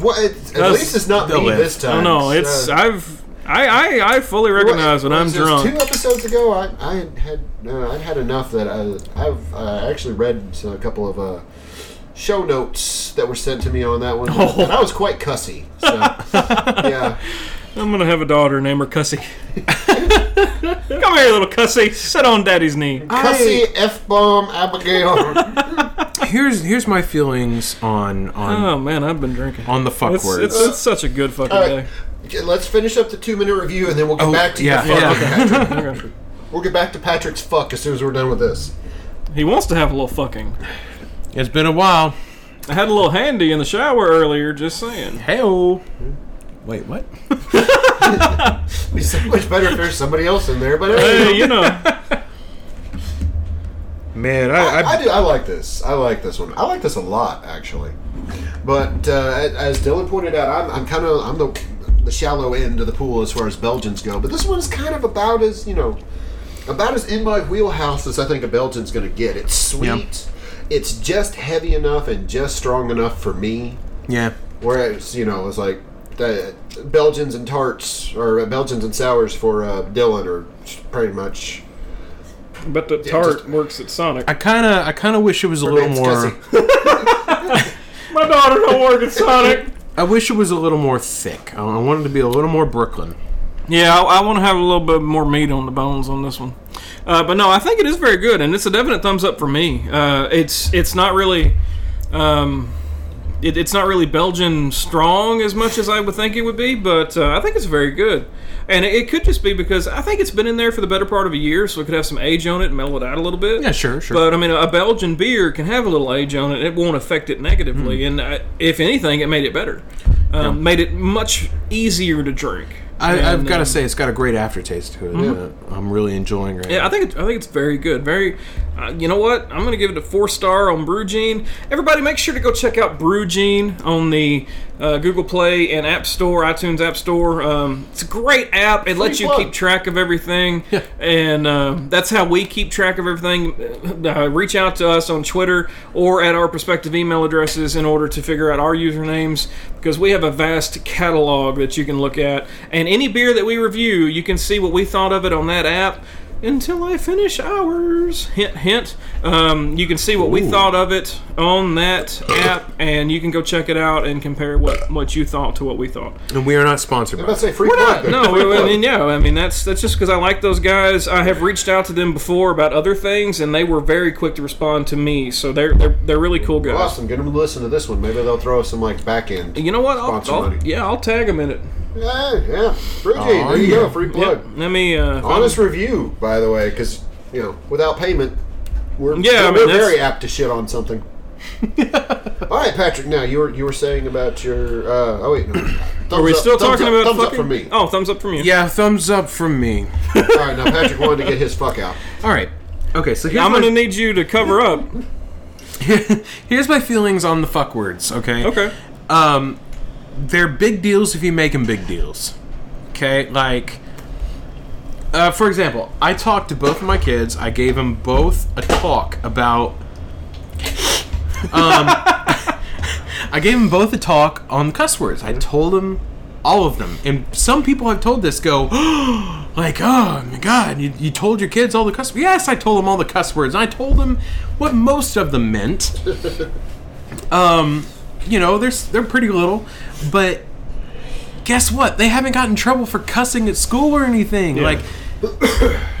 Well, it, at That's- least it's not they'll me live. this I time. don't know. It's Uh, I've I, I I fully recognize when I'm was this, drunk. Two episodes ago, I, I had had uh, I'd had enough that I, I've uh, actually read a couple of uh, show notes that were sent to me on that one, Oh. and I was quite cussy. So yeah, I'm gonna have a daughter, name her Cussy. Come here, little Cussy. Sit on Daddy's knee. cussy f bomb Abigail. here's here's my feelings on on Oh man, I've been drinking. on the fuck It's, words. it's, it's such a good fucking All right. day. Okay, Let's finish up the two minute review and then we'll get Oh, back to yeah, your fuck yeah. Patrick. Okay. We'll get back to Patrick's fuck as soon as we're done with this. He wants to have a little fucking. it's been a while. I had a little handy in the shower earlier. Just saying. Heyo. Wait, what? It'd be so much better if there's somebody else in there, but hey, Hey, you know. Man, I, I, I do. I like this. I like this one. I like this a lot, actually. But uh, as Dylan pointed out, I'm, I'm kind of I'm the the shallow end of the pool as far as Belgians go. But this one's kind of about as you know, about as in my wheelhouse as I think a Belgian's going to get. It's sweet. Yeah. It's just heavy enough and just strong enough for me. yeah. Whereas you know, it's like the Belgians and tarts or uh, Belgians and sours for uh, Dylan are pretty much. But the tart just- works at Sonic. I kind of I kind of wish it was a little more. My daughter don't work at Sonic. I wish it was a little more thick. I I wanted to be a little more Brooklyn. Yeah, I, I want to have a little bit more meat on the bones on this one. Uh, but no, I think it is very good, and it's a definite thumbs up for me. Uh, it's it's not really. Um, it, it's not really Belgian strong as much as I would think it would be, but uh, I think it's very good. And it, it could just be because I think it's been in there for the better part of a year, so it could have some age on it and mellow it out a little bit. Yeah, sure, sure. But I mean, a Belgian beer can have a little age on it; it won't affect it negatively. And uh, if anything, it made it better. Um, Made it much easier to drink. I, I've And, got to um, say, it's got a great aftertaste to it. Uh, I'm really enjoying right Yeah, now. I think it, I think it's very good. Very, uh, you know what? I'm gonna give it a four star on Brew Gene. Everybody, make sure to go check out Brew Gene on the uh, Google Play and App Store, iTunes App Store. Um, it's a great app. It lets you plug. keep track of everything, and um that's how we keep track of everything. Uh, reach out to us on Twitter or at our prospective email addresses in order to figure out our usernames because we have a vast catalog that you can look at. And any beer that we review, you can see what we thought of it on that app until I finish ours. Hint, hint. Um, you can see what we thought of it on that app, and you can go check it out and compare what, what you thought to what we thought. and we are not sponsored I'm by about to say free plug. No, Free I mean, yeah, I mean that's that's just because I like those guys. I have reached out to them before about other things, and they were very quick to respond to me. So they're they're, they're really cool guys. Awesome. Get them to listen to this one. Maybe they'll throw us some like back end. You know what? I'll, I'll- money. yeah, I'll tag them in it. Yeah, yeah. Brewgene, Aw, there you yeah. go. Free plug. Yep. Let me. Uh, if Honest review, by the way, because you know, without payment, we're Yeah, I we're mean, that's- very apt to shit on something. All right, Patrick. Now you were you were saying about your. Uh, oh wait, no. Thumbs Are we up- still thumbs talking up, about thumbs fucking? up from me? Oh, thumbs up from you. Yeah, thumbs up from me. All right, now Patrick wanted to get his fuck out. All right. Okay, so here's I'm my, gonna need you to cover up. here's my feelings on the fuck words. Okay. Okay. Um, they're big deals if you make them big deals. Okay, like. Uh, for example, I talked to both of my kids. I gave them both a talk about. Um, I gave them both a talk on cuss words. I told them all of them, and some people I've told this go, like, oh my god, you, you told your kids all the cuss. Words. Yes, I told them all the cuss words. And I told them what most of them meant. um, you know, they're they're pretty little, but guess what? They haven't gotten in trouble for cussing at school or anything. Like,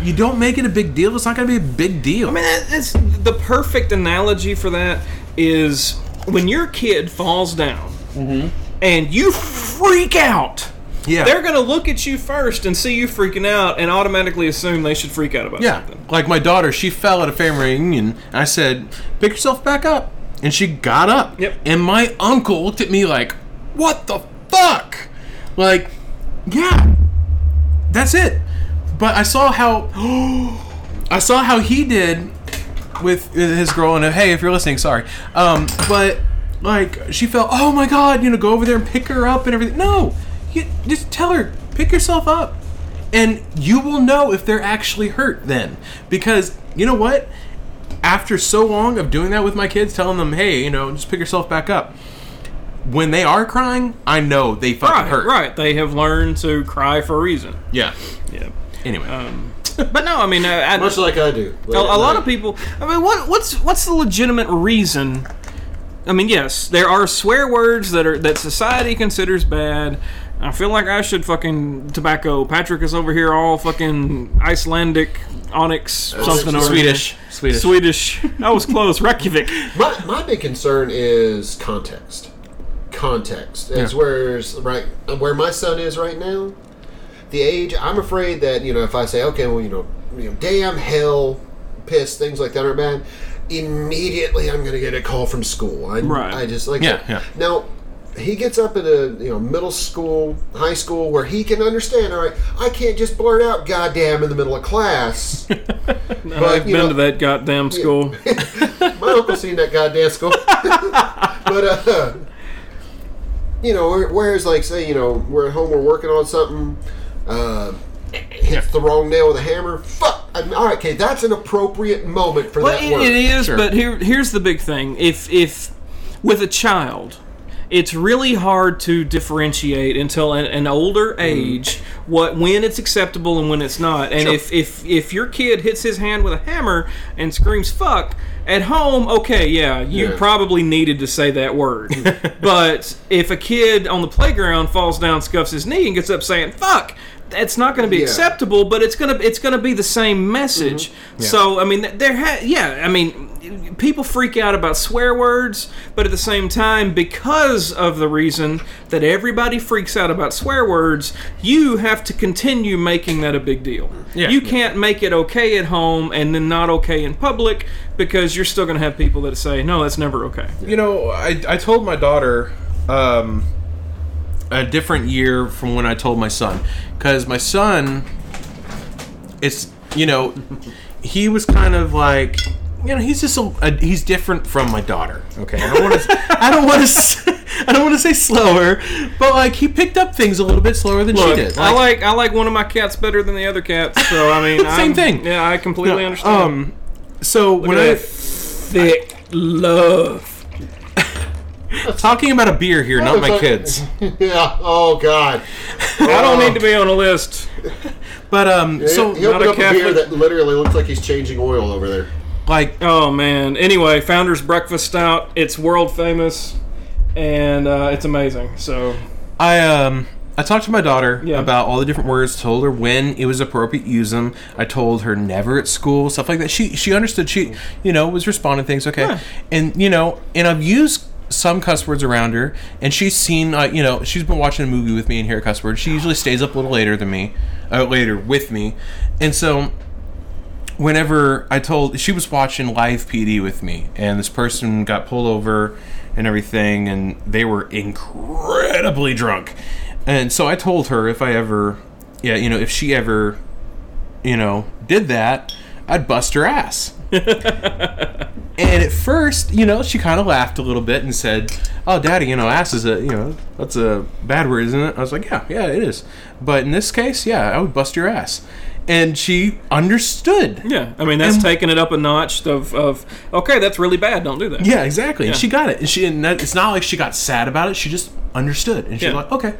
you don't make it a big deal. It's not going to be a big deal. I mean, that- it's the perfect analogy for that is when your kid falls down mm-hmm. and you freak out. yeah, They're gonna look at you first and see you freaking out, and automatically assume they should freak out about yeah. something. Like my daughter, she fell at a family reunion. And I said, "Pick yourself back up," and she got up. Yep. And my uncle looked at me like, "What the fuck?" Like, yeah, that's it. But I saw how I saw how he did with his girl, and hey, if you're listening, sorry. Um, but like she felt, oh my god, you know, go over there and pick her up and everything. No, you just tell her, pick yourself up, and you will know if they're actually hurt then, because you know what? After so long of doing that with my kids, telling them, hey, you know, just pick yourself back up. When they are crying, I know they fucking Right, hurt. right. They have learned to cry for a reason. Yeah. Yeah. Anyway. Um, but no, I mean, uh, I, I, Much like I do. a, a lot of people. I mean, what what's what's the legitimate reason? I mean, yes, there are swear words that are that society considers bad. I feel like I should fucking tobacco. Patrick is over here all fucking Icelandic onyx uh, something over Swedish. here. Swedish. Swedish. I was close. Reykjavik. My, my big concern is context. Context. It's Yeah. where's right where my son is right now. The age I'm afraid that you know if I say okay, well you know, you know, damn hell, piss, things like that are bad. Immediately, I'm going to get a call from school. I, Right. I just like Yeah, yeah. Now, he gets up in a you know middle school, high school where he can understand. All right, I can't just blurt out "goddamn" in the middle of class. but I've been know, to that goddamn school. my uncle seen that goddamn school. but uh, you know, whereas like say you know we're at home, we're working on something, uh, hits the wrong nail with a hammer. Fuck. I mean, all right, okay, that's an appropriate moment for Well, that it, word. it is, Sure. but here here's the big thing. If if with a child, it's really hard to differentiate until an, an older hmm. age what when it's acceptable and when it's not. And Sure. if if if your kid hits his hand with a hammer and screams "fuck" at home, okay, yeah, you Yeah. probably needed to say that word. but if a kid on the playground falls down, scuffs his knee, and gets up saying "fuck," that's not going to be Yeah. acceptable. But it's gonna it's gonna be the same message. So I mean, there ha- yeah, I mean, people freak out about swear words, but at the same time, because of the reason that everybody freaks out about swear words, you have to continue making that a big deal. Yeah. You can't make it okay at home and then not okay in public because you're still going to have people that say, no, that's never okay. You know, I, I told my daughter um, a different year from when I told my son. Because my son, it's, you know, he was kind of like, you know, he's just a, a he's different from my daughter. Okay, I don't want to, I don't want to, I don't want to say slower, but like he picked up things a little bit slower than Look, she did. I like I like one of my cats better than the other cats, so I mean, Same I'm- thing. Yeah, I completely understand. Um, so when Look at I thick love. talking about a beer here, not my kids. yeah. Oh God. I don't need to be on a list. But um, So so he opened a up a beer that literally looks like he's changing oil over there. like Oh man. Anyway, Founder's Breakfast Stout. It's world famous, and uh, it's amazing. So I um I talked to my daughter Yeah. about all the different words, told her when it was appropriate to use them. I told her never at school, stuff like that. She she understood. She you know was responding things okay, Yeah. and you know, and I've used some cuss words around her, and she's seen uh, you know she's been watching a movie with me and hear a cuss word. She usually stays up a little later than me, uh, later with me, and so whenever I told she was watching live PD with me, and this person got pulled over and everything, and they were incredibly drunk, and so I told her if I ever, yeah, you know, if she ever, you know, did that, I'd bust her ass. and at first, you know, she kind of laughed a little bit and said, "Oh, Daddy, you know, ass is a, you know, that's a bad word, isn't it?" I was like, "Yeah, yeah, it is." But in this case, yeah, I would bust your ass. And she understood. yeah, I mean that's And- taking it up a notch. Of, of okay, that's really bad. Don't do that. Yeah, exactly. And she got it. And she and that, it's not like she got sad about it. She just understood. And she's Yeah. like, okay.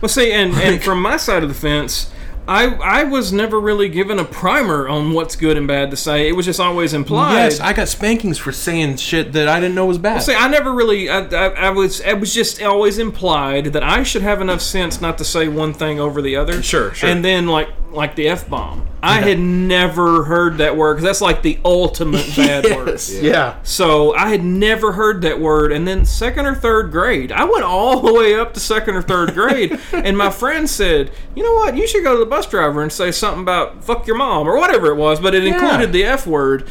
Well, see, and, and from my side of the fence, I I was never really given a primer on what's good and bad to say. It was just always implied. Yes, I got spankings for saying shit that I didn't know was bad. See, I never really. I, I, I was. It was just always implied that I should have enough sense not to say one thing over the other. Sure, sure. And then like like the f bomb. I had never heard that word because that's like the ultimate bad word. Yes. Yeah. So I had never heard that word, and then second or third grade, I went all the way up to second or third grade, and my friend said, "You know what? You should go to the bus driver and say something about fuck your mom or whatever it was." But it included the f word.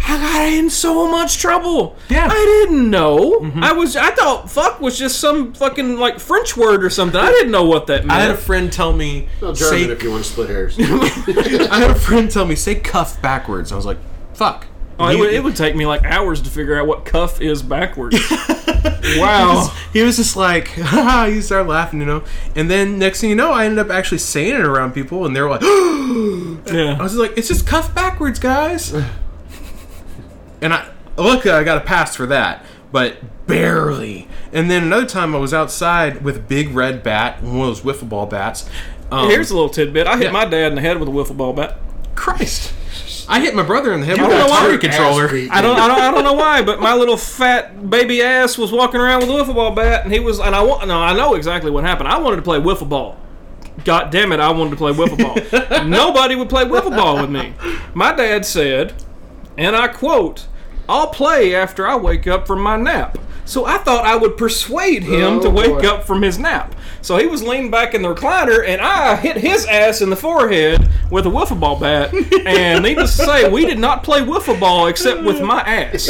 I got in so much trouble. Yeah. I didn't know. Mm-hmm. I was. I thought fuck was just some fucking like French word or something. I didn't know what that meant. I had a friend tell me Well, say German if you want to split hairs. I had a friend tell me say cuff backwards. I was like, fuck. Oh, it, would, it would take me like hours to figure out what cuff is backwards. wow. He was just like, haha, you start laughing, you know. And then next thing you know, I ended up actually saying it around people, and they were like, yeah. I Yeah. was like, it's just cuff backwards, guys. And I look, I got a pass for that, but barely. And then another time, I was outside with a big red bat, one of those wiffle ball bats. Um, Here's a little tidbit. I hit yeah. my dad in the head with a wiffle ball bat. Christ. I hit my brother in the head You with a Atari controller. Beat, I don't. I don't, I don't know why, but my little fat baby ass was walking around with a wiffle ball bat, and he was, and I want, no, I know exactly what happened. I wanted to play wiffle ball. God damn it, I wanted to play wiffle ball. Nobody would play wiffle ball with me. My dad said, and I quote, "I'll play after I wake up from my nap." So I thought I would persuade him Oh, to wake boy. up from his nap. So he was leaning back in the recliner, and I hit his ass in the forehead with a wiffle ball bat. And needless to say, we did not play wiffle ball except with my ass.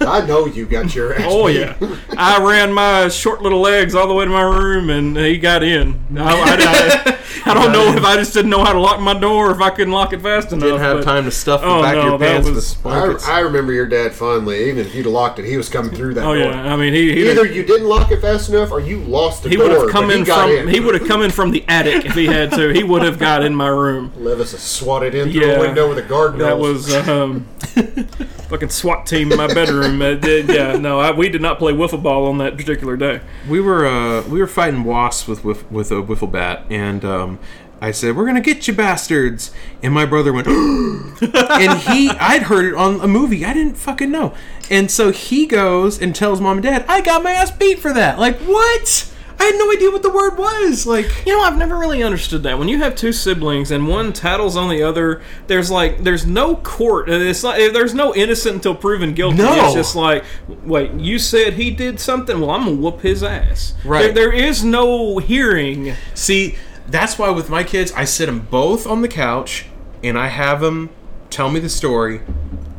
I know you got your ass. Oh beat. yeah, I ran my short little legs all the way to my room, and he got in. I, I- I- I don't know if I just didn't know how to lock my door, or if I couldn't lock it fast enough. Didn't have but- time to stuff the Oh, back of your pants was- with blankets. I, I remember your dad fondly. Even if you'd locked it, he was coming through that Oh door. yeah, I mean he he, Either you didn't lock it fast enough, or you lost the he door. would have come but he in from he would have come in from the attic if he had to. He would have got in my room. Levis has swatted in through Yeah. the window with a garden That was um, fucking SWAT team in my bedroom. Uh, did- yeah, no, I, we did not play wiffle ball on that particular day. we were uh, we were fighting wasps with with, with a wiffle bat, and um, I said, "We're gonna get you bastards!" And my brother went, and he I'd heard it on a movie. I didn't fucking know, and so he goes and tells mom and dad, "I got my ass beat for that." Like what? I had no idea what the word was. Like You know, I've never really understood that. When you have two siblings and one tattles on the other, there's like there's no court. It's like eh, there's no innocent until proven guilty. No. It's just like, wait, you said he did something. Well, I'm gonna whoop his ass. Right. There, there is no hearing. See, that's why with my kids, I sit them both on the couch and I have them tell me the story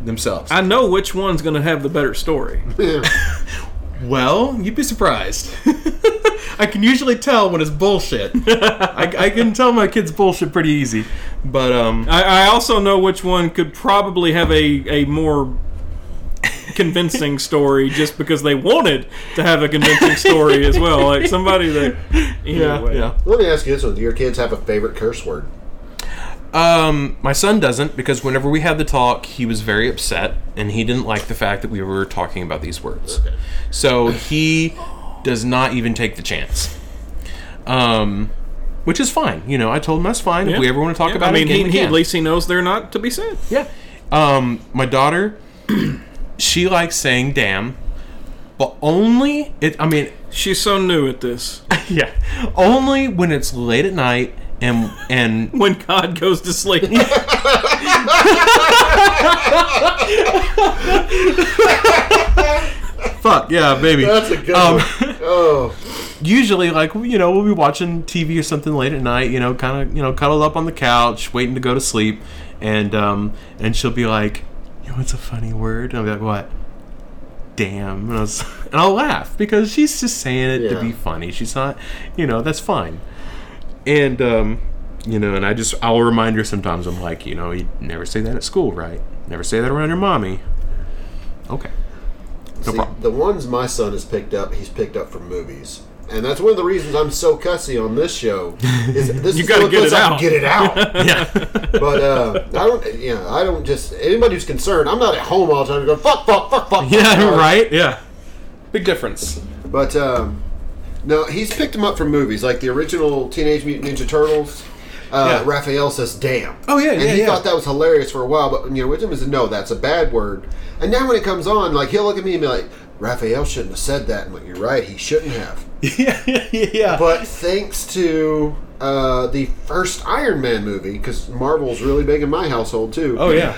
themselves. I know which one's gonna have the better story. well, you'd be surprised. I can usually tell when it's bullshit. I, I can tell my kids bullshit pretty easy, but um, I, I also know which one could probably have a, a more convincing story just because they wanted to have a convincing story as well. Like somebody that. yeah, Anyway. yeah. Let me ask you this one: Do your kids have a favorite curse word? Um, my son doesn't because whenever we had the talk, he was very upset and he didn't like the fact that we were talking about these words. So he does not even take the chance. Um, which is fine. You know, I told him that's fine. If we ever want to talk Yeah, about I mean, it, again, he, we he at least he knows they're not to be said. Yeah. Um, my daughter, she likes saying "damn," but only it. I mean, She's so new at this. yeah, only when it's late at night and and When God goes to sleep. fuck yeah, baby. That's a good Um, one. Oh, usually like you know we'll be watching tv or something late at night you know kind of you know cuddled up on the couch waiting to go to sleep and um and she'll be like you know what's a funny word. And i'll be like what? Damn. And, I was, and i'll laugh because she's just saying it to be funny. She's not you know that's fine. And um you know and i just i'll remind her sometimes. I'm like you know you never say that at school right? Never say that around your mommy. Okay. No see, problem. the ones my son has picked up, he's picked up from movies. And that's one of the reasons I'm so cussy on this show. Is this You is gotta get it out. Get it out. yeah But uh, I don't. Yeah, I don't just anybody who's concerned. I'm not at home all the time going fuck, fuck, fuck, fuck. yeah fuck. right yeah big difference But um, no, he's picked him up from movies like the original Teenage Mutant Ninja Turtles. Uh, Yeah. Raphael says "damn." Oh, yeah, and yeah, And he yeah. thought that was hilarious for a while, but you know, Wisdom is no, that's a bad word. And now when it comes on, like he'll look at me and be like, "Raphael shouldn't have said that." I'm like, "You're right, he shouldn't have." yeah, yeah, yeah. But thanks to uh, the first Iron Man movie, because Marvel's really big in my household too. oh yeah.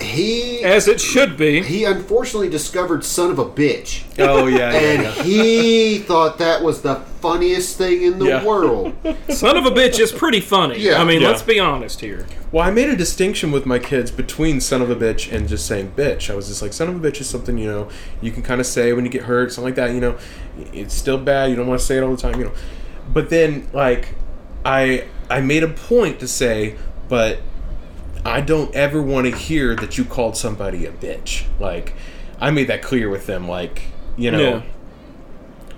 He As it should be. he unfortunately discovered "son of a bitch." Oh yeah, and he thought that was the funniest thing in the Yeah. world. Son of a bitch is pretty funny. Yeah. I mean, Yeah. let's be honest here. Well, I made a distinction with my kids between "son of a bitch" and just saying "bitch." I was just like, "Son of a bitch" is something you know you can kind of say when you get hurt, something like that. You know, it's still bad. You don't want to say it all the time. You know, but then like I I made a point to say, but I don't ever want to hear that you called somebody a bitch. Like I made that clear with them. Like you know. Yeah.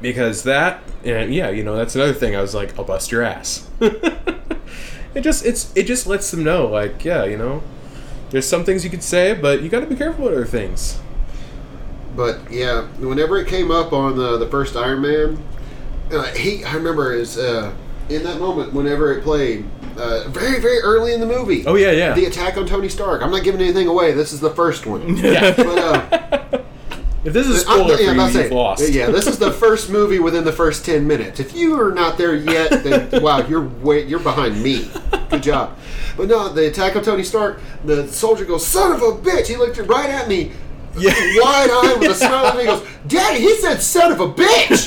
because that and yeah you know that's another thing i was like i'll bust your ass it just it's it just lets them know like yeah you know there's some things you could say but you got to be careful with other things But yeah, whenever it came up on the the first Iron Man, uh, he I remember is uh, in that moment whenever it played, uh, very very early in the movie. Oh, yeah, yeah. The attack on Tony Stark. I'm not giving anything away. This is the first one. Yeah. But, uh, If this is a spoiler I'm for about you, you've say, lost. Yeah, this is the first movie within the first ten minutes. If you are not there yet, then wow, you're way, you're behind me. Good job. But no, the attack on Tony Stark. The soldier goes, "Son of a bitch!" He looked right at me, Yeah. wide eyed with a smile me. He goes, "Daddy, he said son of a bitch."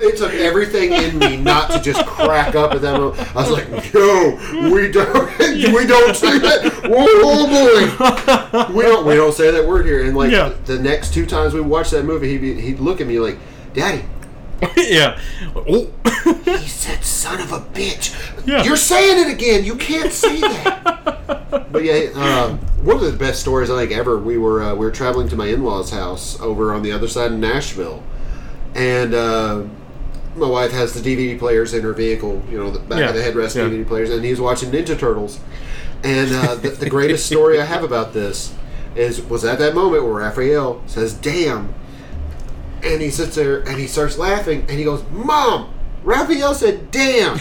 It took everything in me not to just crack up at that moment. I was like, "No, we don't, we don't say that." Oh boy, we don't, we don't say that word here. And like Yeah. the next two times we watched that movie, he'd, be, he'd look at me like, "Daddy." yeah. Oh. He said, "Son of a bitch." Yeah. You're saying it again. You can't say that. but yeah, um, one of the best stories I think ever. We were uh, we were traveling to my in-laws' house over on the other side of Nashville, and uh, my wife has the DVD players in her vehicle. You know, the back Yeah. of the headrest Yeah. DVD players, and he was watching Ninja Turtles. And uh, the, the greatest story I have about this is was at that moment where Raphael says, "Damn." And he sits there and he starts laughing and he goes, Mom, Raphael said, damn.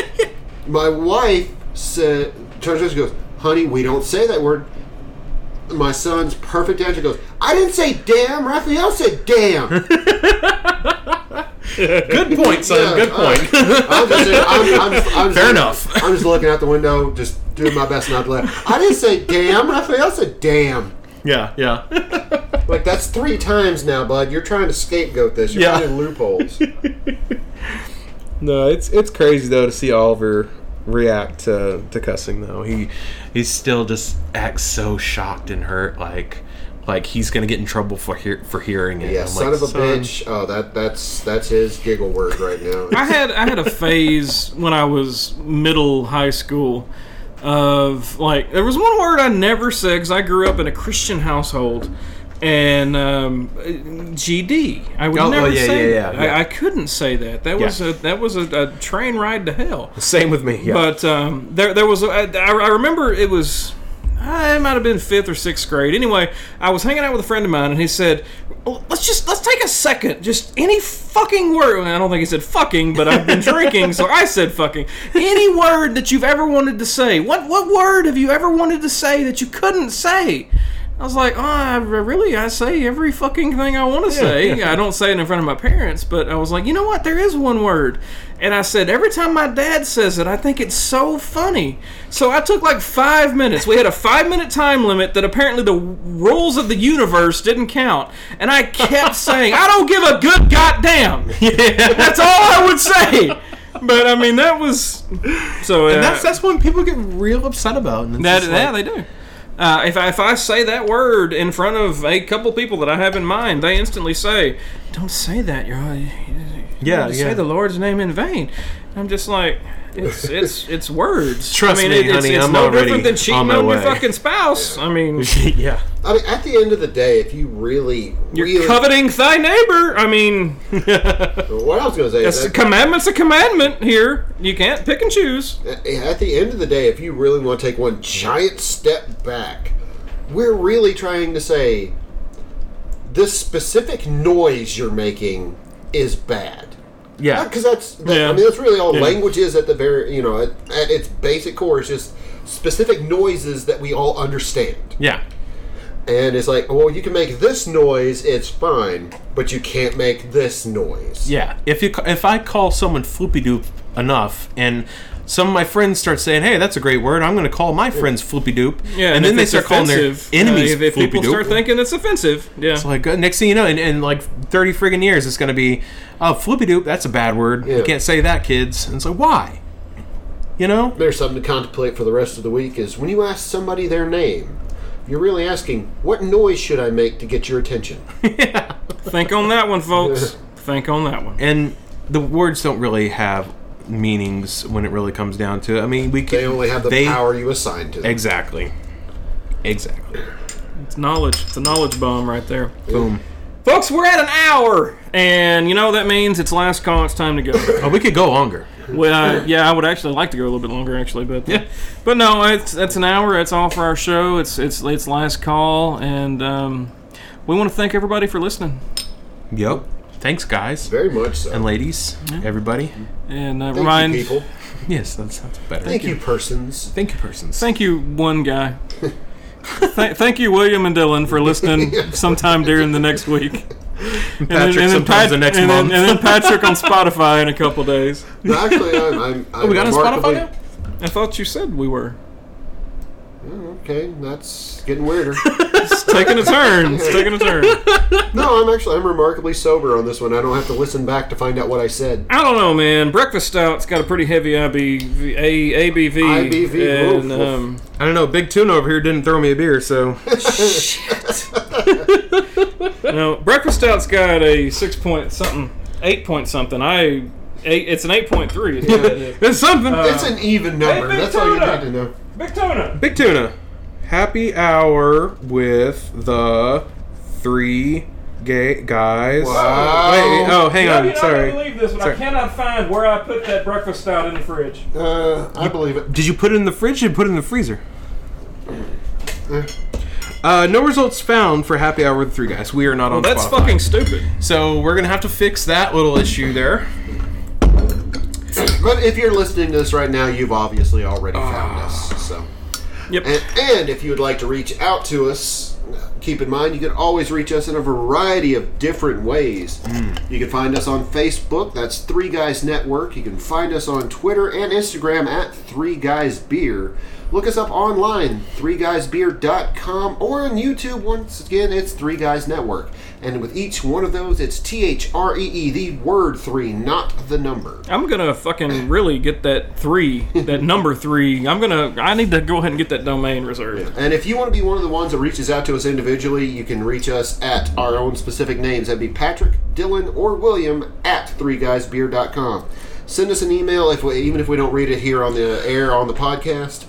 My wife said, turns around and goes, Honey, we don't say that word. My son's perfect answer goes, I didn't say damn. Raphael said damn. Good point, son. Yeah, Good right. point. I'm just, I'm, I'm, just- I'm just Fair enough. I'm just looking out the window, just doing my best not to laugh. I didn't say damn. Raphael said damn. yeah, yeah. Like that's three times now, bud. You're trying to scapegoat this. You're Yeah. finding loopholes. No, it's it's crazy though to see Oliver react to, to cussing though. He he still just acts so shocked and hurt, like like he's gonna get in trouble for hear, for hearing it. Yeah, I'm son like, of a "Son." bitch. Oh, that that's that's his giggle word right now. I had I had a phase when I was middle high school of like there was one word I never said because I grew up in a Christian household. And um, GD, I would Oh, never oh, yeah, say yeah, that. yeah, yeah. I, I couldn't say that. That was Yeah. a that was a, a train ride to hell. Same with me. Yeah. But um, there, there was. A, I, I remember it was. It might have been fifth or sixth grade. Anyway, I was hanging out with a friend of mine, and he said, "Let's just let's take a second, just any fucking word." I don't think he said "fucking," but I've been drinking, so I said "fucking." Any word that you've ever wanted to say. What what word have you ever wanted to say that you couldn't say? I was like, oh, I really, I say every fucking thing I want to say. I don't say it in front of my parents, but I was like, you know what? There is one word. And I said, every time my dad says it, I think it's so funny. So I took like five minutes. We had a five minute time limit that apparently the rules of the universe didn't count. And I kept saying, I don't give a good goddamn. Yeah. That's all I would say. But I mean, that was. So and uh, that's that's when people get real upset about. And that, just yeah, they do. Uh, if, I, if I say that word in front of a couple people that I have in mind, they instantly say, "Don't say that. You're you Yeah, yeah. say the Lord's name in vain." I'm just like, it's it's it's words. Trust I mean, me, it- it's, honey, it's I'm no already different than cheating on my on your way. fucking spouse. I mean, yeah. I mean, at the end of the day, if you really, you're really, coveting thy neighbor. I mean, what I was going to say that's is a that, commandment's a commandment here. You can't pick and choose. at the end of the day, if you really want to take one giant step back, we're really trying to say this specific noise you're making is bad. Yeah. Because that's, that, Yeah. I mean, that's really all Yeah. language is at the very, you know, at, at its basic core. is just specific noises that we all understand. Yeah. And it's like, well, you can make this noise, it's fine, but you can't make this noise. Yeah. If you if I call someone floopy doop enough, and some of my friends start saying, "Hey, that's a great word," I'm going to call my friends floopy doop. Yeah, and, if then they it's start calling their offensive, enemies uh, if, if floopy people doop. start thinking it's offensive, yeah. It's like uh, next thing you know, in, in like thirty friggin' years, it's going to be, "Oh, floopy doop, that's a bad word. Yeah. You can't say that, kids." And it's like, why? You know? There's something to contemplate for the rest of the week is when you ask somebody their name, you're really asking, what noise should I make to get your attention? Think on that one, folks. Think on that one. And the words don't really have meanings when it really comes down to it. I mean, we can. They only have the they- power you assign to them. Exactly. Exactly. It's knowledge. It's a knowledge bomb right there. Boom. Folks, we're at an hour, and you know what that means it's last call. It's time to go. Oh, we could go longer. well, uh, yeah, I would actually like to go a little bit longer, actually, but yeah, but no, it's that's an hour. That's all for our show. It's it's it's last call, and um, we want to thank everybody for listening. Yep. Thanks, guys Very much so. and ladies, everybody. And uh, Thank remind, you, people. Yes, that's, that's better. Thank you, persons. Thank you, persons. thank you, one guy. Th- thank you, William and Dylan, for listening sometime during the next week. And Patrick sometimes the next and month. Then, and then Patrick on Spotify in a couple days. No, actually, I'm. I'm, I'm oh, we got on Spotify now. I thought you said we were. Okay, that's getting weirder. It's taking a turn. It's taking a turn. no, I'm actually I'm remarkably sober on this one. I don't have to listen back to find out what I said. I don't know, man. Breakfast stout's got a pretty heavy IBV, A, ABV. IBV, and, oof, oof. um, I don't know. Big Tuna over here didn't throw me a beer, so you know, breakfast stout's got a six point something, eight point something. I, eight, it's an eight point three. it's something. it's an even number. Big that's all you Tuna! need to know. Big tuna. Big Tuna, happy hour with the three gay guys. Wow. Wait, oh, hang You know, on. you're Sorry. gonna believe this, but I cannot find where I put that breakfast stout in the fridge. Uh, I believe it. Did you put it in the fridge? Or put it in the freezer? Uh, no results found for happy hour with the three guys. We are not on. That's Spotify. fucking stupid. So we're gonna have to fix that little issue there. But if you're listening to this right now, you've obviously already found us. So, Yep. and, and if you would like to reach out to us, keep in mind you can always reach us in a variety of different ways. Hmm. You can find us on Facebook. That's Three Guys Network. You can find us on Twitter and Instagram at Three Guys Beer. Look us up online, threeguysbeer.com, or on YouTube. Once again, it's Three Guys Network. And with each one of those, it's T H R E E, the word three, not the number. I'm gonna fucking really get that three, that number three. I'm gonna. I need to go ahead and get that domain reserved. And if you want to be one of the ones that reaches out to us individually, you can reach us at our own specific names. That'd be Patrick, Dylan, or William at threeguysbeer.com. Send us an email if we, even if we don't read it here on the air on the podcast.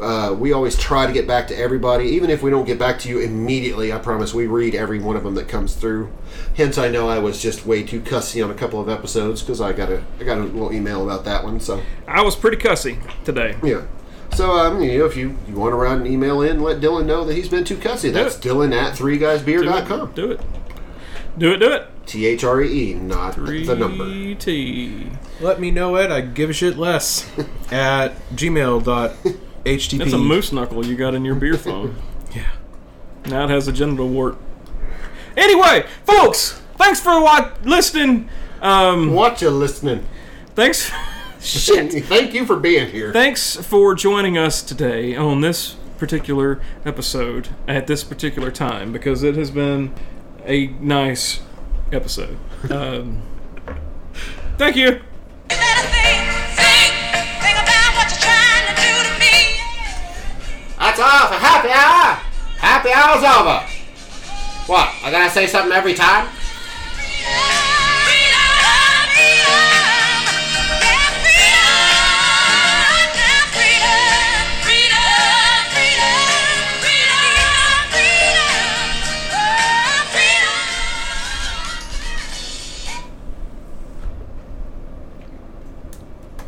Uh, we always try to get back to everybody, even if we don't get back to you immediately. I promise we read every one of them that comes through. Hence, I know I was just way too cussy on a couple of episodes because I got a I got a little email about that one. So I was pretty cussy today. yeah. So um, you know, if you, you want to write an email in, let Dylan know that he's been too cussy. That's it. Dylan at three threeguysbeer.com. Do it. Do it. Do it. T H R E E, not the number. Three T. Let me know it. I give a shit less at gmail.htp. That's a moose knuckle you got in your beer phone. Yeah. Now it has a genital wart. Anyway, folks, thanks for wa- listening. Um, Watch you listening. thanks. Shit. Thank you for being here. Thanks for joining us today on this particular episode at this particular time because it has been a nice episode. Um, thank you. All for happy hour. Happy hour's over. What? I gotta say something every time?